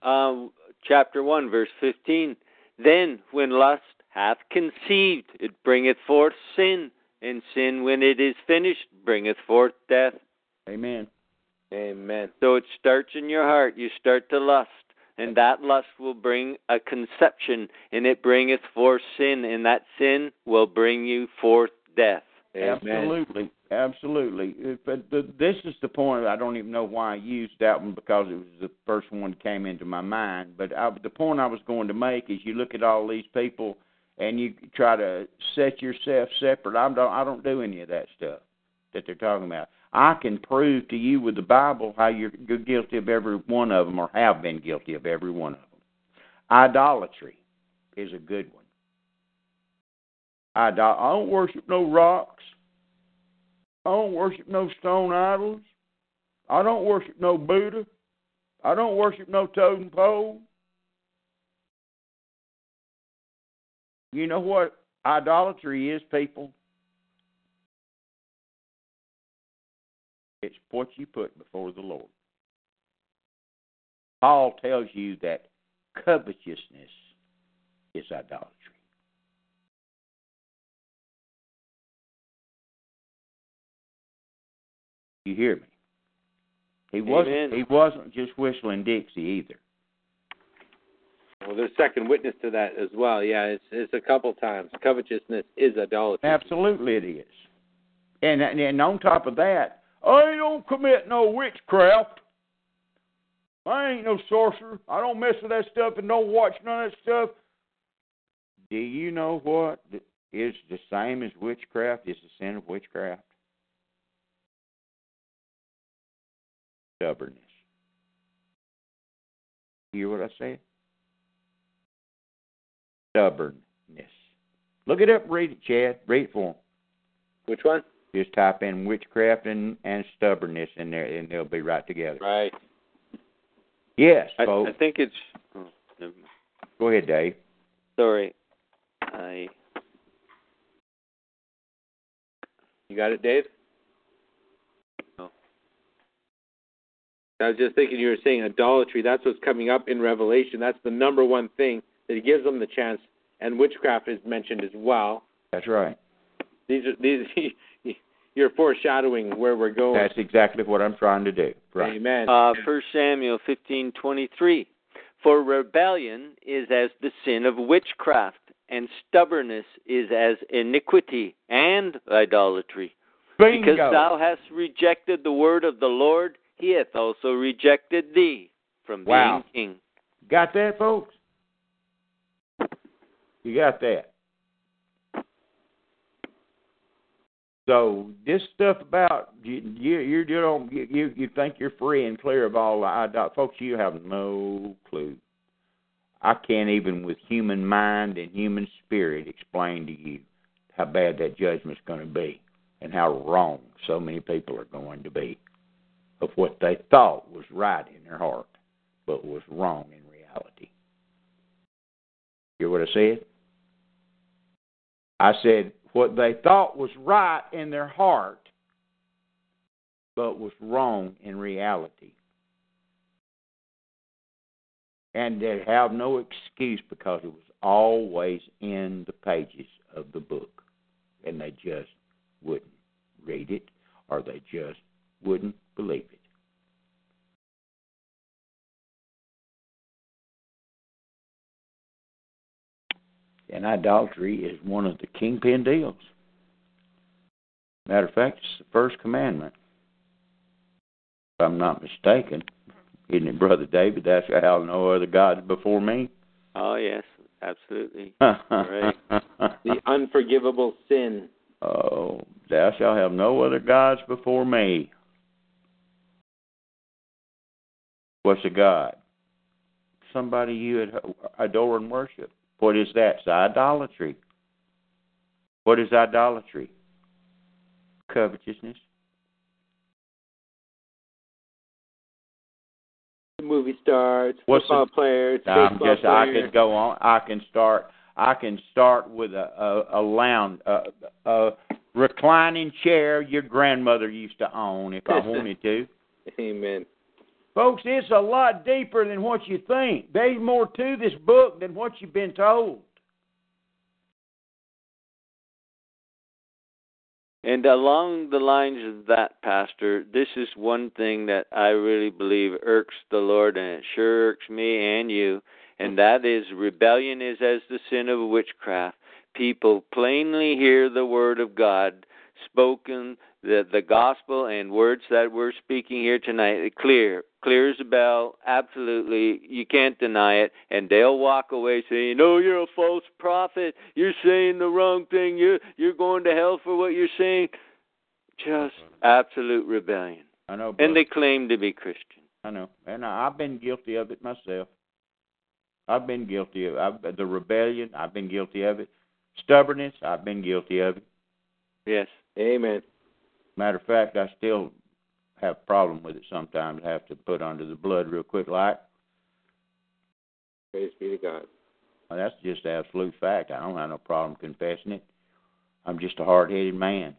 trying. um, chapter one, verse fifteen. Then, when lust hath conceived, it bringeth forth sin, and sin, when it is finished, bringeth forth death. Amen. Amen. So it starts in your heart. You start to lust, and that lust will bring a conception, and it bringeth forth sin, and that sin will bring you forth death. Absolutely, absolutely. Uh, But this is the point. I don't even know why I used that one because it was the first one that came into my mind. But I, the point I was going to make is, you look at all these people, and you try to set yourself separate. I don't. I don't do any of that stuff that they're talking about. I can prove to you with the Bible how you're, guilty of every one of them, or have been guilty of every one of them. Idolatry is a good one. I don't worship no rocks. I don't worship no stone idols. I don't worship no Buddha. I don't worship no totem pole. You know what idolatry is, people? It's what you put before the Lord. Paul tells you that covetousness is idolatry. You hear me? He wasn't. Amen. He wasn't just whistling Dixie either. Well, there's second witness to that as well. Yeah, it's it's a couple times. Covetousness is idolatry. Absolutely, it is. And and on top of that, I don't commit no witchcraft. I ain't no sorcerer. I don't mess with that stuff and don't watch none of that stuff. Do you know what is the same as witchcraft? Is the sin of witchcraft? Stubbornness. You hear what I say? Stubbornness. Look it up, read it, Chad. Read it for 'em. Which one? Just type in witchcraft and, and stubbornness in there, and they'll be right together. Right. Yes, I, folks. I think it's. Oh. Go ahead, Dave. Sorry, I. You got it, Dave? No. I was just thinking you were saying idolatry. That's what's coming up in Revelation. That's the number one thing that gives them the chance. And witchcraft is mentioned as well. That's right. These are these. You're foreshadowing where we're going. That's exactly what I'm trying to do. Right. Amen. Uh, First Samuel fifteen twenty three. For rebellion is as the sin of witchcraft, and stubbornness is as iniquity and idolatry. Bingo. Because thou hast rejected the word of the Lord, he hath also rejected thee from Wow. being king. Got that, folks? You got that? So this stuff about you, you, you don't you you think you're free and clear of all the idol, folks. You have no clue. I can't even with human mind and human spirit explain to you how bad that judgment's going to be and how wrong so many people are going to be of what they thought was right in their heart, but was wrong in reality. Hear what I said? I said what they thought was right in their heart, but was wrong in reality. And they have no excuse because it was always in the pages of the book. And they just wouldn't read it or they just wouldn't believe it. And idolatry is one of the kingpin deals. Matter of fact, it's the first commandment. If I'm not mistaken, isn't it, Brother David? That's how no other gods before me. Oh yes, absolutely. right. The unforgivable sin. Oh, thou shalt have no other gods before me. What's a god? Somebody you adore and worship. What is that? It's idolatry. What is idolatry? Covetousness. Movie stars, What's football the- players, I'm baseball just. I could go on. I can start. I can start with a a, a lounge, a, a reclining chair your grandmother used to own, if I wanted to. Amen. Folks, it's a lot deeper than what you think. There's more to this book than what you've been told. And along the lines of that, Pastor, this is one thing that I really believe irks the Lord, and it sure irks me and you, and that is rebellion is as the sin of witchcraft. People plainly hear the word of God spoken, the the gospel and words that we're speaking here tonight, clear, clear as a bell. Absolutely, you can't deny it. And they'll walk away saying, "No, you're a false prophet. You're saying the wrong thing. You're you're going to hell for what you're saying." Just absolute rebellion. I know. And they claim to be Christian. I know, and I, I've been guilty of it myself. I've been guilty of I've, the rebellion. I've been guilty of it. Stubbornness. I've been guilty of it. Yes. Amen. Matter of fact, I still have a problem with it sometimes. I have to put under the blood real quick, like. Praise be to God. Well, that's just absolute fact. I don't have no problem confessing it. I'm just a hard-headed man.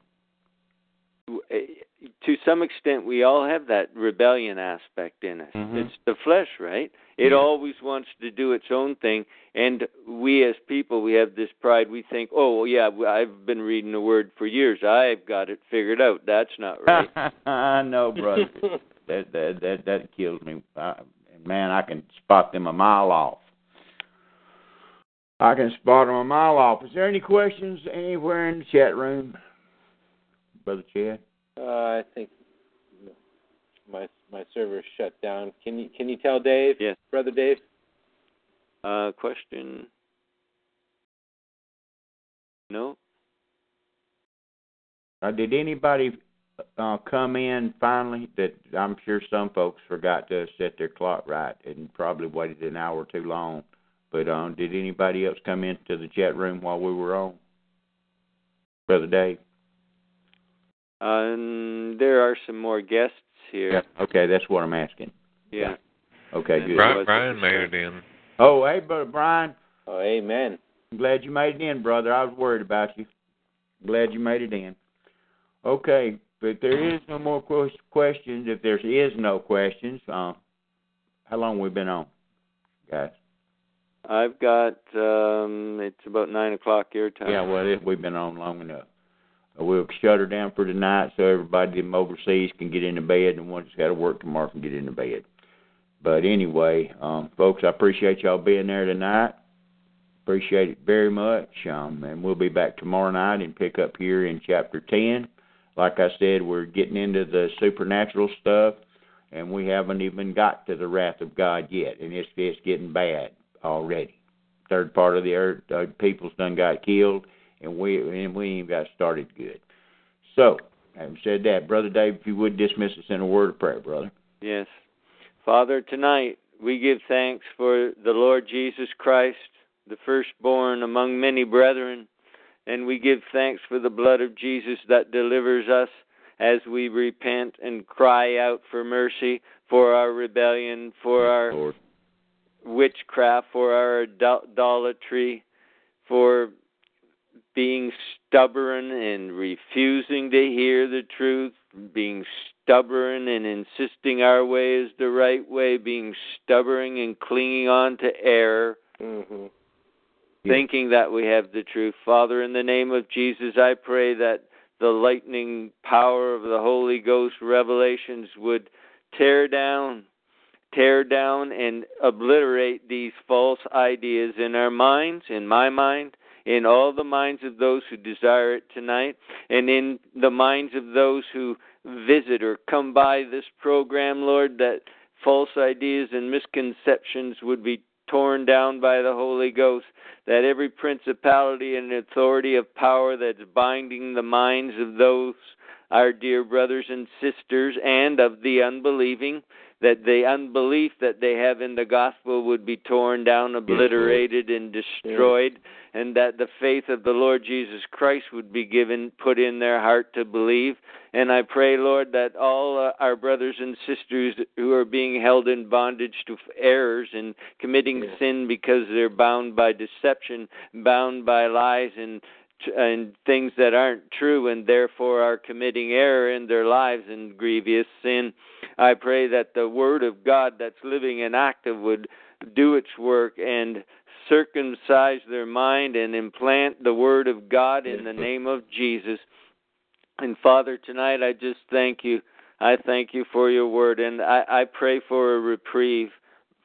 To some extent, we all have that rebellion aspect in us. Mhm. It's the flesh, right? It Yeah. always wants to do its own thing, and we as people, we have this pride. We think, "Oh, well, yeah, I've been reading the Word for years. I've got it figured out." That's not right. I know, brother. that that that that kills me. I, man, I can spot them a mile off. I can spot them a mile off. Is there any questions anywhere in the chat room, brother Chad? Uh, I think my my server's shut down. Can you can you tell Dave? Yes. Brother Dave. Uh, question? No. Uh, did anybody uh, come in finally? That I'm sure some folks forgot to set their clock right and probably waited an hour too long. But um, did anybody else come into the chat room while we were on, brother Dave? Um, there are some more guests here. Yeah. Okay, that's what I'm asking. Yeah. Okay, good. Brian- Brian, Brian made it in. Oh, hey, brother Brian. Oh, amen. I'm glad you made it in, brother. I was worried about you. Glad you made it in. Okay, but there is no more questions. If there is no questions, uh, how long we been on, guys? I've got. Um, it's about nine o'clock your time. Yeah, well, it, we've been on long enough. We'll shut her down for tonight so everybody them overseas can get into bed and ones got to work tomorrow can get into bed. But anyway, um, folks, I appreciate y'all being there tonight. Appreciate it very much. Um, and we'll be back tomorrow night and pick up here in chapter 10. Like I said, we're getting into the supernatural stuff, and we haven't even got to the wrath of God yet, and it's it's getting bad already. Third part of the earth, uh, people's done got killed, and we and we ain't got started good. So, having said that, Brother Dave, if you would dismiss us in a word of prayer, brother. Yes. Father, tonight we give thanks for the Lord Jesus Christ, the firstborn among many brethren, and we give thanks for the blood of Jesus that delivers us as we repent and cry out for mercy for our rebellion, for our Lord. witchcraft, for our idolatry, for being stubborn and refusing to hear the truth, being stubborn and insisting our way is the right way, being stubborn and clinging on to error, hmm thinking that we have the truth. Father, in the name of Jesus, I pray that the lightning power of the Holy Ghost revelations would tear down tear down and obliterate these false ideas in our minds, in my mind, in all the minds of those who desire it tonight, and in the minds of those who visit or come by this program, Lord, that false ideas and misconceptions would be torn down by the Holy Ghost, that every principality and authority of power that's binding the minds of those, our dear brothers and sisters, and of the unbelieving, that the unbelief that they have in the gospel would be torn down, obliterated, and destroyed, and that the faith of the Lord Jesus Christ would be given, put in their heart to believe. And I pray, Lord, that all uh, our brothers and sisters who are being held in bondage to errors and committing sin because they're bound by deception, bound by lies, and and things that aren't true and therefore are committing error in their lives and grievous sin. I pray that the word of God that's living and active would do its work and circumcise their mind and implant the word of God in the name of Jesus. And Father, tonight I just thank you. I thank you for your word and I, I pray for a reprieve.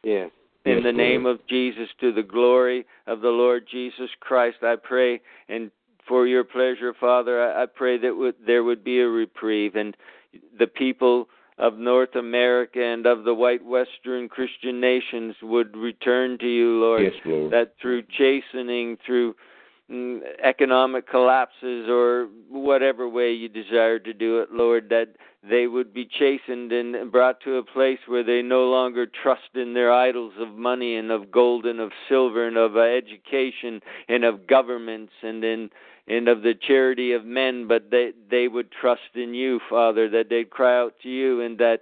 Yes. In the name of Jesus, to the glory of the Lord Jesus Christ, I pray, and for your pleasure, Father, I, I pray that would, there would be a reprieve, and the people of North America and of the white Western Christian nations would return to you, Lord. Yes, Lord. That through chastening, through mm, economic collapses, or whatever way you desire to do it, Lord, that they would be chastened and brought to a place where they no longer trust in their idols of money and of gold and of silver and of education and of governments and in and of the charity of men, but they they would trust in you, Father, that they'd cry out to you and that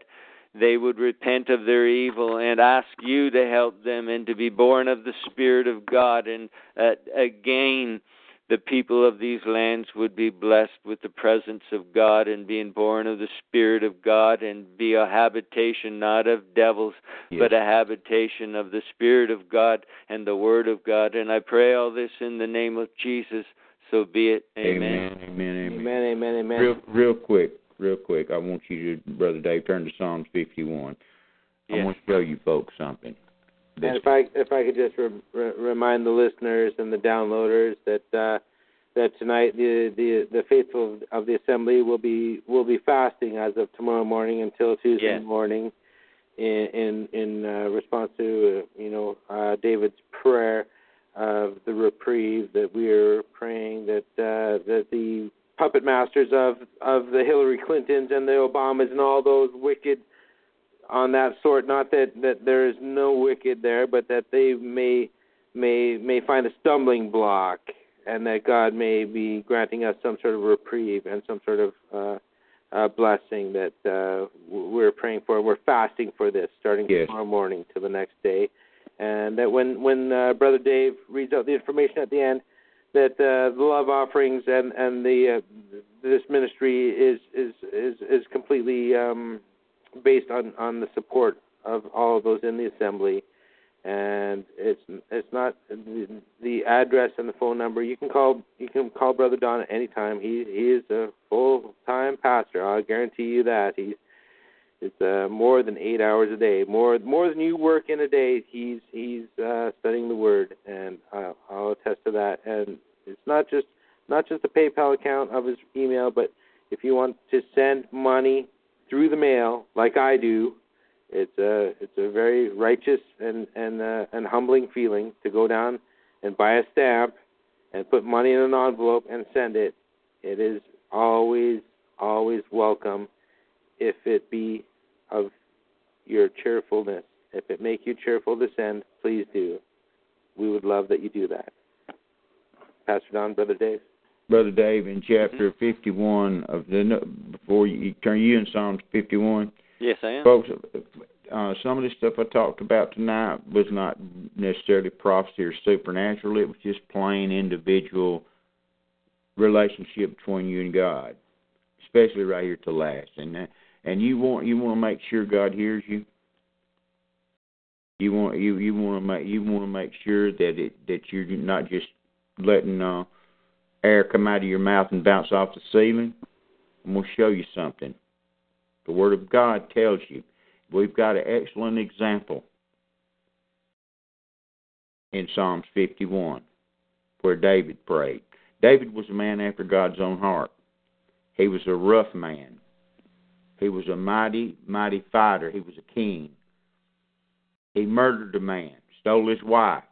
they would repent of their evil and ask you to help them and to be born of the Spirit of God and uh, again the people of these lands would be blessed with the presence of God and being born of the Spirit of God and be a habitation not of devils, Yes. but a habitation of the Spirit of God and the Word of God. And I pray all this in the name of Jesus. So be it. Amen. Amen. Amen. Amen, amen, amen. Real, real quick, real quick. I want you to, Brother Dave, turn to Psalms 51. I want to show you folks something. This, And if I if I could just re- re- remind the listeners and the downloaders that uh, that tonight the, the the faithful of the assembly will be will be fasting as of tomorrow morning until Tuesday Yes. morning, in in in uh, response to uh, you know uh, David's prayer of the reprieve that we are praying that uh, that the puppet masters of of the Hillary Clintons and the Obamas and all those wicked on that sort. Not that that there is no wicked there, but that they may may may find a stumbling block, and that God may be granting us some sort of reprieve and some sort of uh, uh, blessing that uh, we're praying for. We're fasting for this, starting Yes. tomorrow morning to the next day, and that when when uh, Brother Dave reads out the information at the end. That uh, the love offerings and and the uh, this ministry is is is is completely um, based on on the support of all of those in the assembly. And it's it's not the, the address and the phone number you can call you can call brother don at any time. He he is a full time pastor. I guarantee you that. He's it's uh, more than eight hours a day. More more than you work in a day he's he's uh studying the word. And uh, i'll attest to that. And it's not just not just the paypal account of his email but if you want to send money through the mail like I do, it's a it's a very righteous and and uh, and humbling feeling to go down and buy a stamp and put money in an envelope and send it. It is always always welcome if it be of your cheerfulness. If it make you cheerful to send, please do. We would love that you do that. Pastor Don, Brother Dave. Brother Dave, in chapter 51 of the before you turn you in Psalms 51. Yes, I am. Folks, uh, some of the stuff I talked about tonight was not necessarily prophecy or supernatural. It was just plain individual relationship between you and God, especially right here to last. And uh, and you want you want to make sure God hears you. You want you you want to make you want to make sure that it that you're not just letting uh, air come out of your mouth and bounce off the ceiling. I'm going to show you something. The Word of God tells you. We've got an excellent example in Psalms 51 where David prayed. David was a man after God's own heart. He was a rough man. He was a mighty, mighty fighter. He was a king. He murdered a man, stole his wife,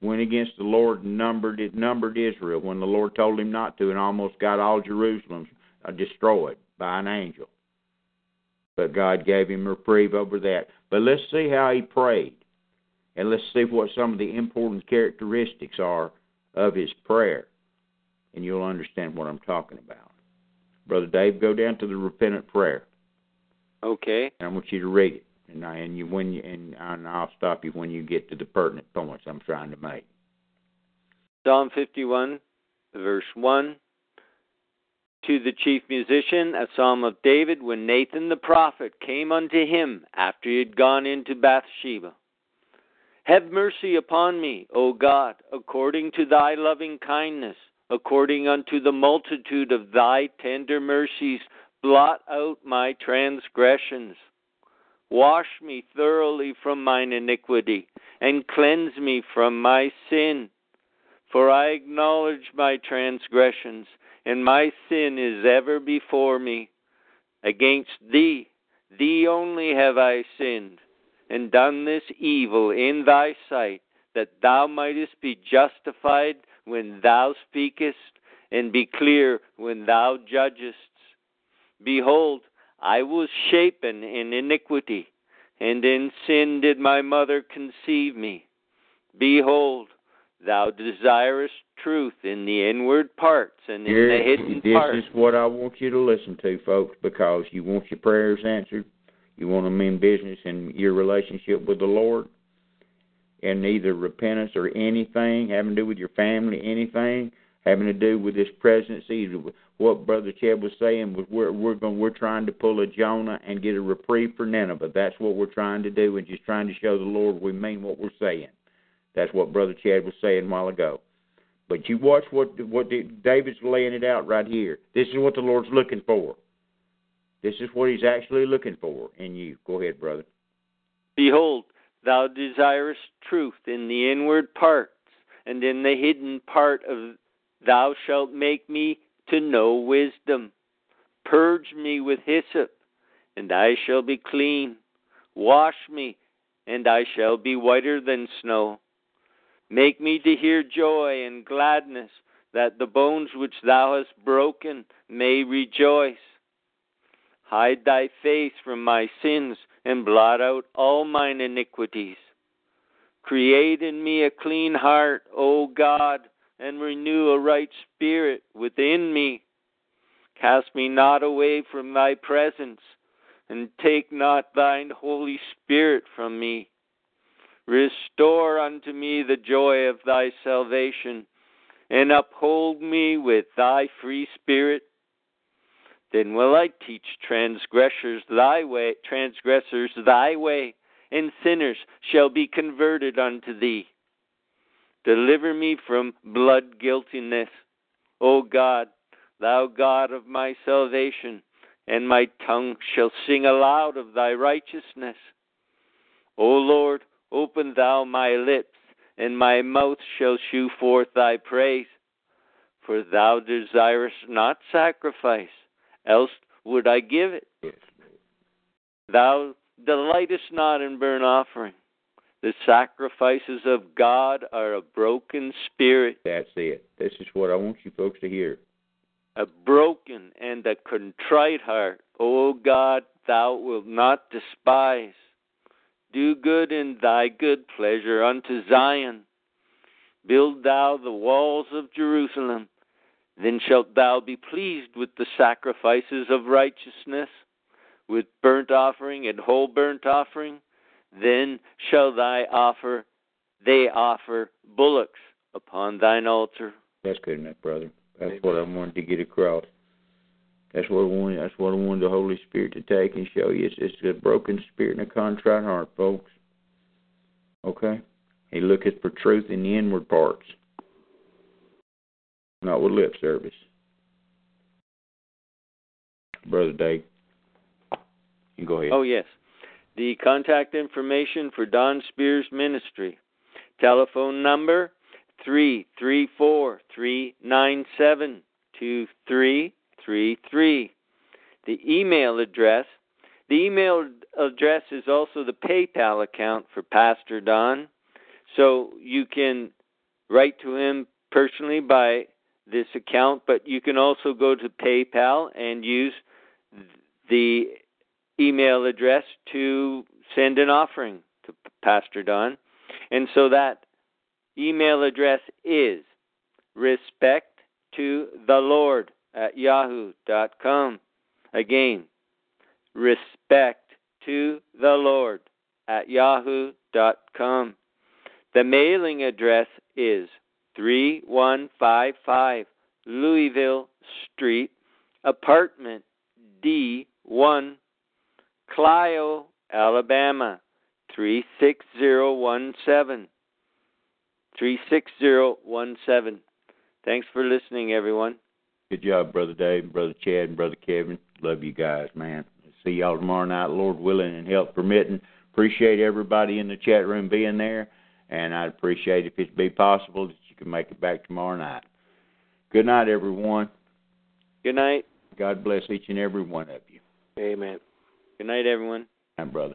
went against the Lord and numbered it, numbered Israel when the Lord told him not to, and almost got all Jerusalem destroyed by an angel. But God gave him reprieve over that. But let's see how he prayed, and let's see what some of the important characteristics are of his prayer, and you'll understand what I'm talking about. Brother Dave, go down to the repentant prayer. Okay. And I want you to read it, and I, and you when you and, and I'll stop you when you get to the pertinent points I'm trying to make. Psalm 51, verse 1. To the chief musician, a psalm of David, when Nathan the prophet came unto him after he had gone into Bathsheba. Have mercy upon me, O God, according to thy loving kindness according unto the multitude of thy tender mercies, blot out my transgressions. Wash me thoroughly from mine iniquity, and cleanse me from my sin. For I acknowledge my transgressions, and my sin is ever before me. Against thee, thee only have I sinned, and done this evil in thy sight, that thou mightest be justified when thou speakest, and be clear when thou judgest. Behold, I was shapen in iniquity, and in sin did my mother conceive me. Behold, thou desirest truth in the inward parts and in Here, the hidden this parts. is what I want you to listen to, folks, because you want your prayers answered. You want them in business in your relationship with the Lord and either repentance or anything having to do with your family, anything having to do with this presidency. What Brother Chad was saying was we're we're going we're trying to pull a Jonah and get a reprieve for Nineveh. That's what we're trying to do, and just trying to show the Lord we mean what we're saying. That's what Brother Chad was saying a while ago. But you watch what what David's laying it out right here. This is what the Lord's looking for. This is what He's actually looking for in you. Go ahead, brother. Behold, thou desirest truth in the inward parts, and in the hidden part of thou shalt make me to know wisdom. Purge me with hyssop, and I shall be clean. Wash me, and I shall be whiter than snow. Make me to hear joy and gladness, that the bones which thou hast broken may rejoice. Hide thy face from my sins, and blot out all mine iniquities. Create in me a clean heart, O God, and renew a right spirit within me. Cast me not away from thy presence, and take not thine Holy Spirit from me. Restore unto me the joy of thy salvation, and uphold me with thy free spirit. Then will I teach transgressors thy way, transgressors thy way, and sinners shall be converted unto thee. Deliver me from blood guiltiness, O God, thou God of my salvation, and my tongue shall sing aloud of thy righteousness. O Lord, open thou my lips, and my mouth shall shew forth thy praise. For thou desirest not sacrifice, else would I give it. Thou delightest not in burnt offering. The sacrifices of God are a broken spirit. That's it. This is what I want you folks to hear. a broken and a contrite heart, O God, thou wilt not despise. Do good in thy good pleasure unto Zion. Build thou the walls of Jerusalem. Then shalt thou be pleased with the sacrifices of righteousness, with burnt offering and whole burnt offering. Then shall thy offer, they offer bullocks upon thine altar. That's good enough, brother. That's what I wanted to get across. That's what I wanted. That's what I wanted the Holy Spirit to take and show you. It's, it's a broken spirit and a contrite heart, folks. Okay. He looketh for truth in the inward parts, not with lip service. Brother Dave, you go ahead. Oh, yes. The contact information for Don Spears Ministry. Telephone number three three four three nine seven two three three three. The email address. The email address is also the PayPal account for Pastor Don. So you can write to him personally by this account, but you can also go to PayPal and use the email address to send an offering to Pastor Don. And so that email address is respect to the Lord at yahoo.com. Again, respect to the Lord at yahoo.com. The mailing address is 3155 Louisville Street, apartment D1, Clio, Alabama 36017. 36017. Thanks for listening, everyone. Good job, Brother Dave, Brother Chad, and Brother Kevin. Love you guys, man. See y'all tomorrow night, Lord willing and health permitting. Appreciate everybody in the chat room being there, and I'd appreciate if it be possible that you can make it back tomorrow night. Good night, everyone. Good night. God bless each and every one of you. Amen. Good night, everyone. And brother.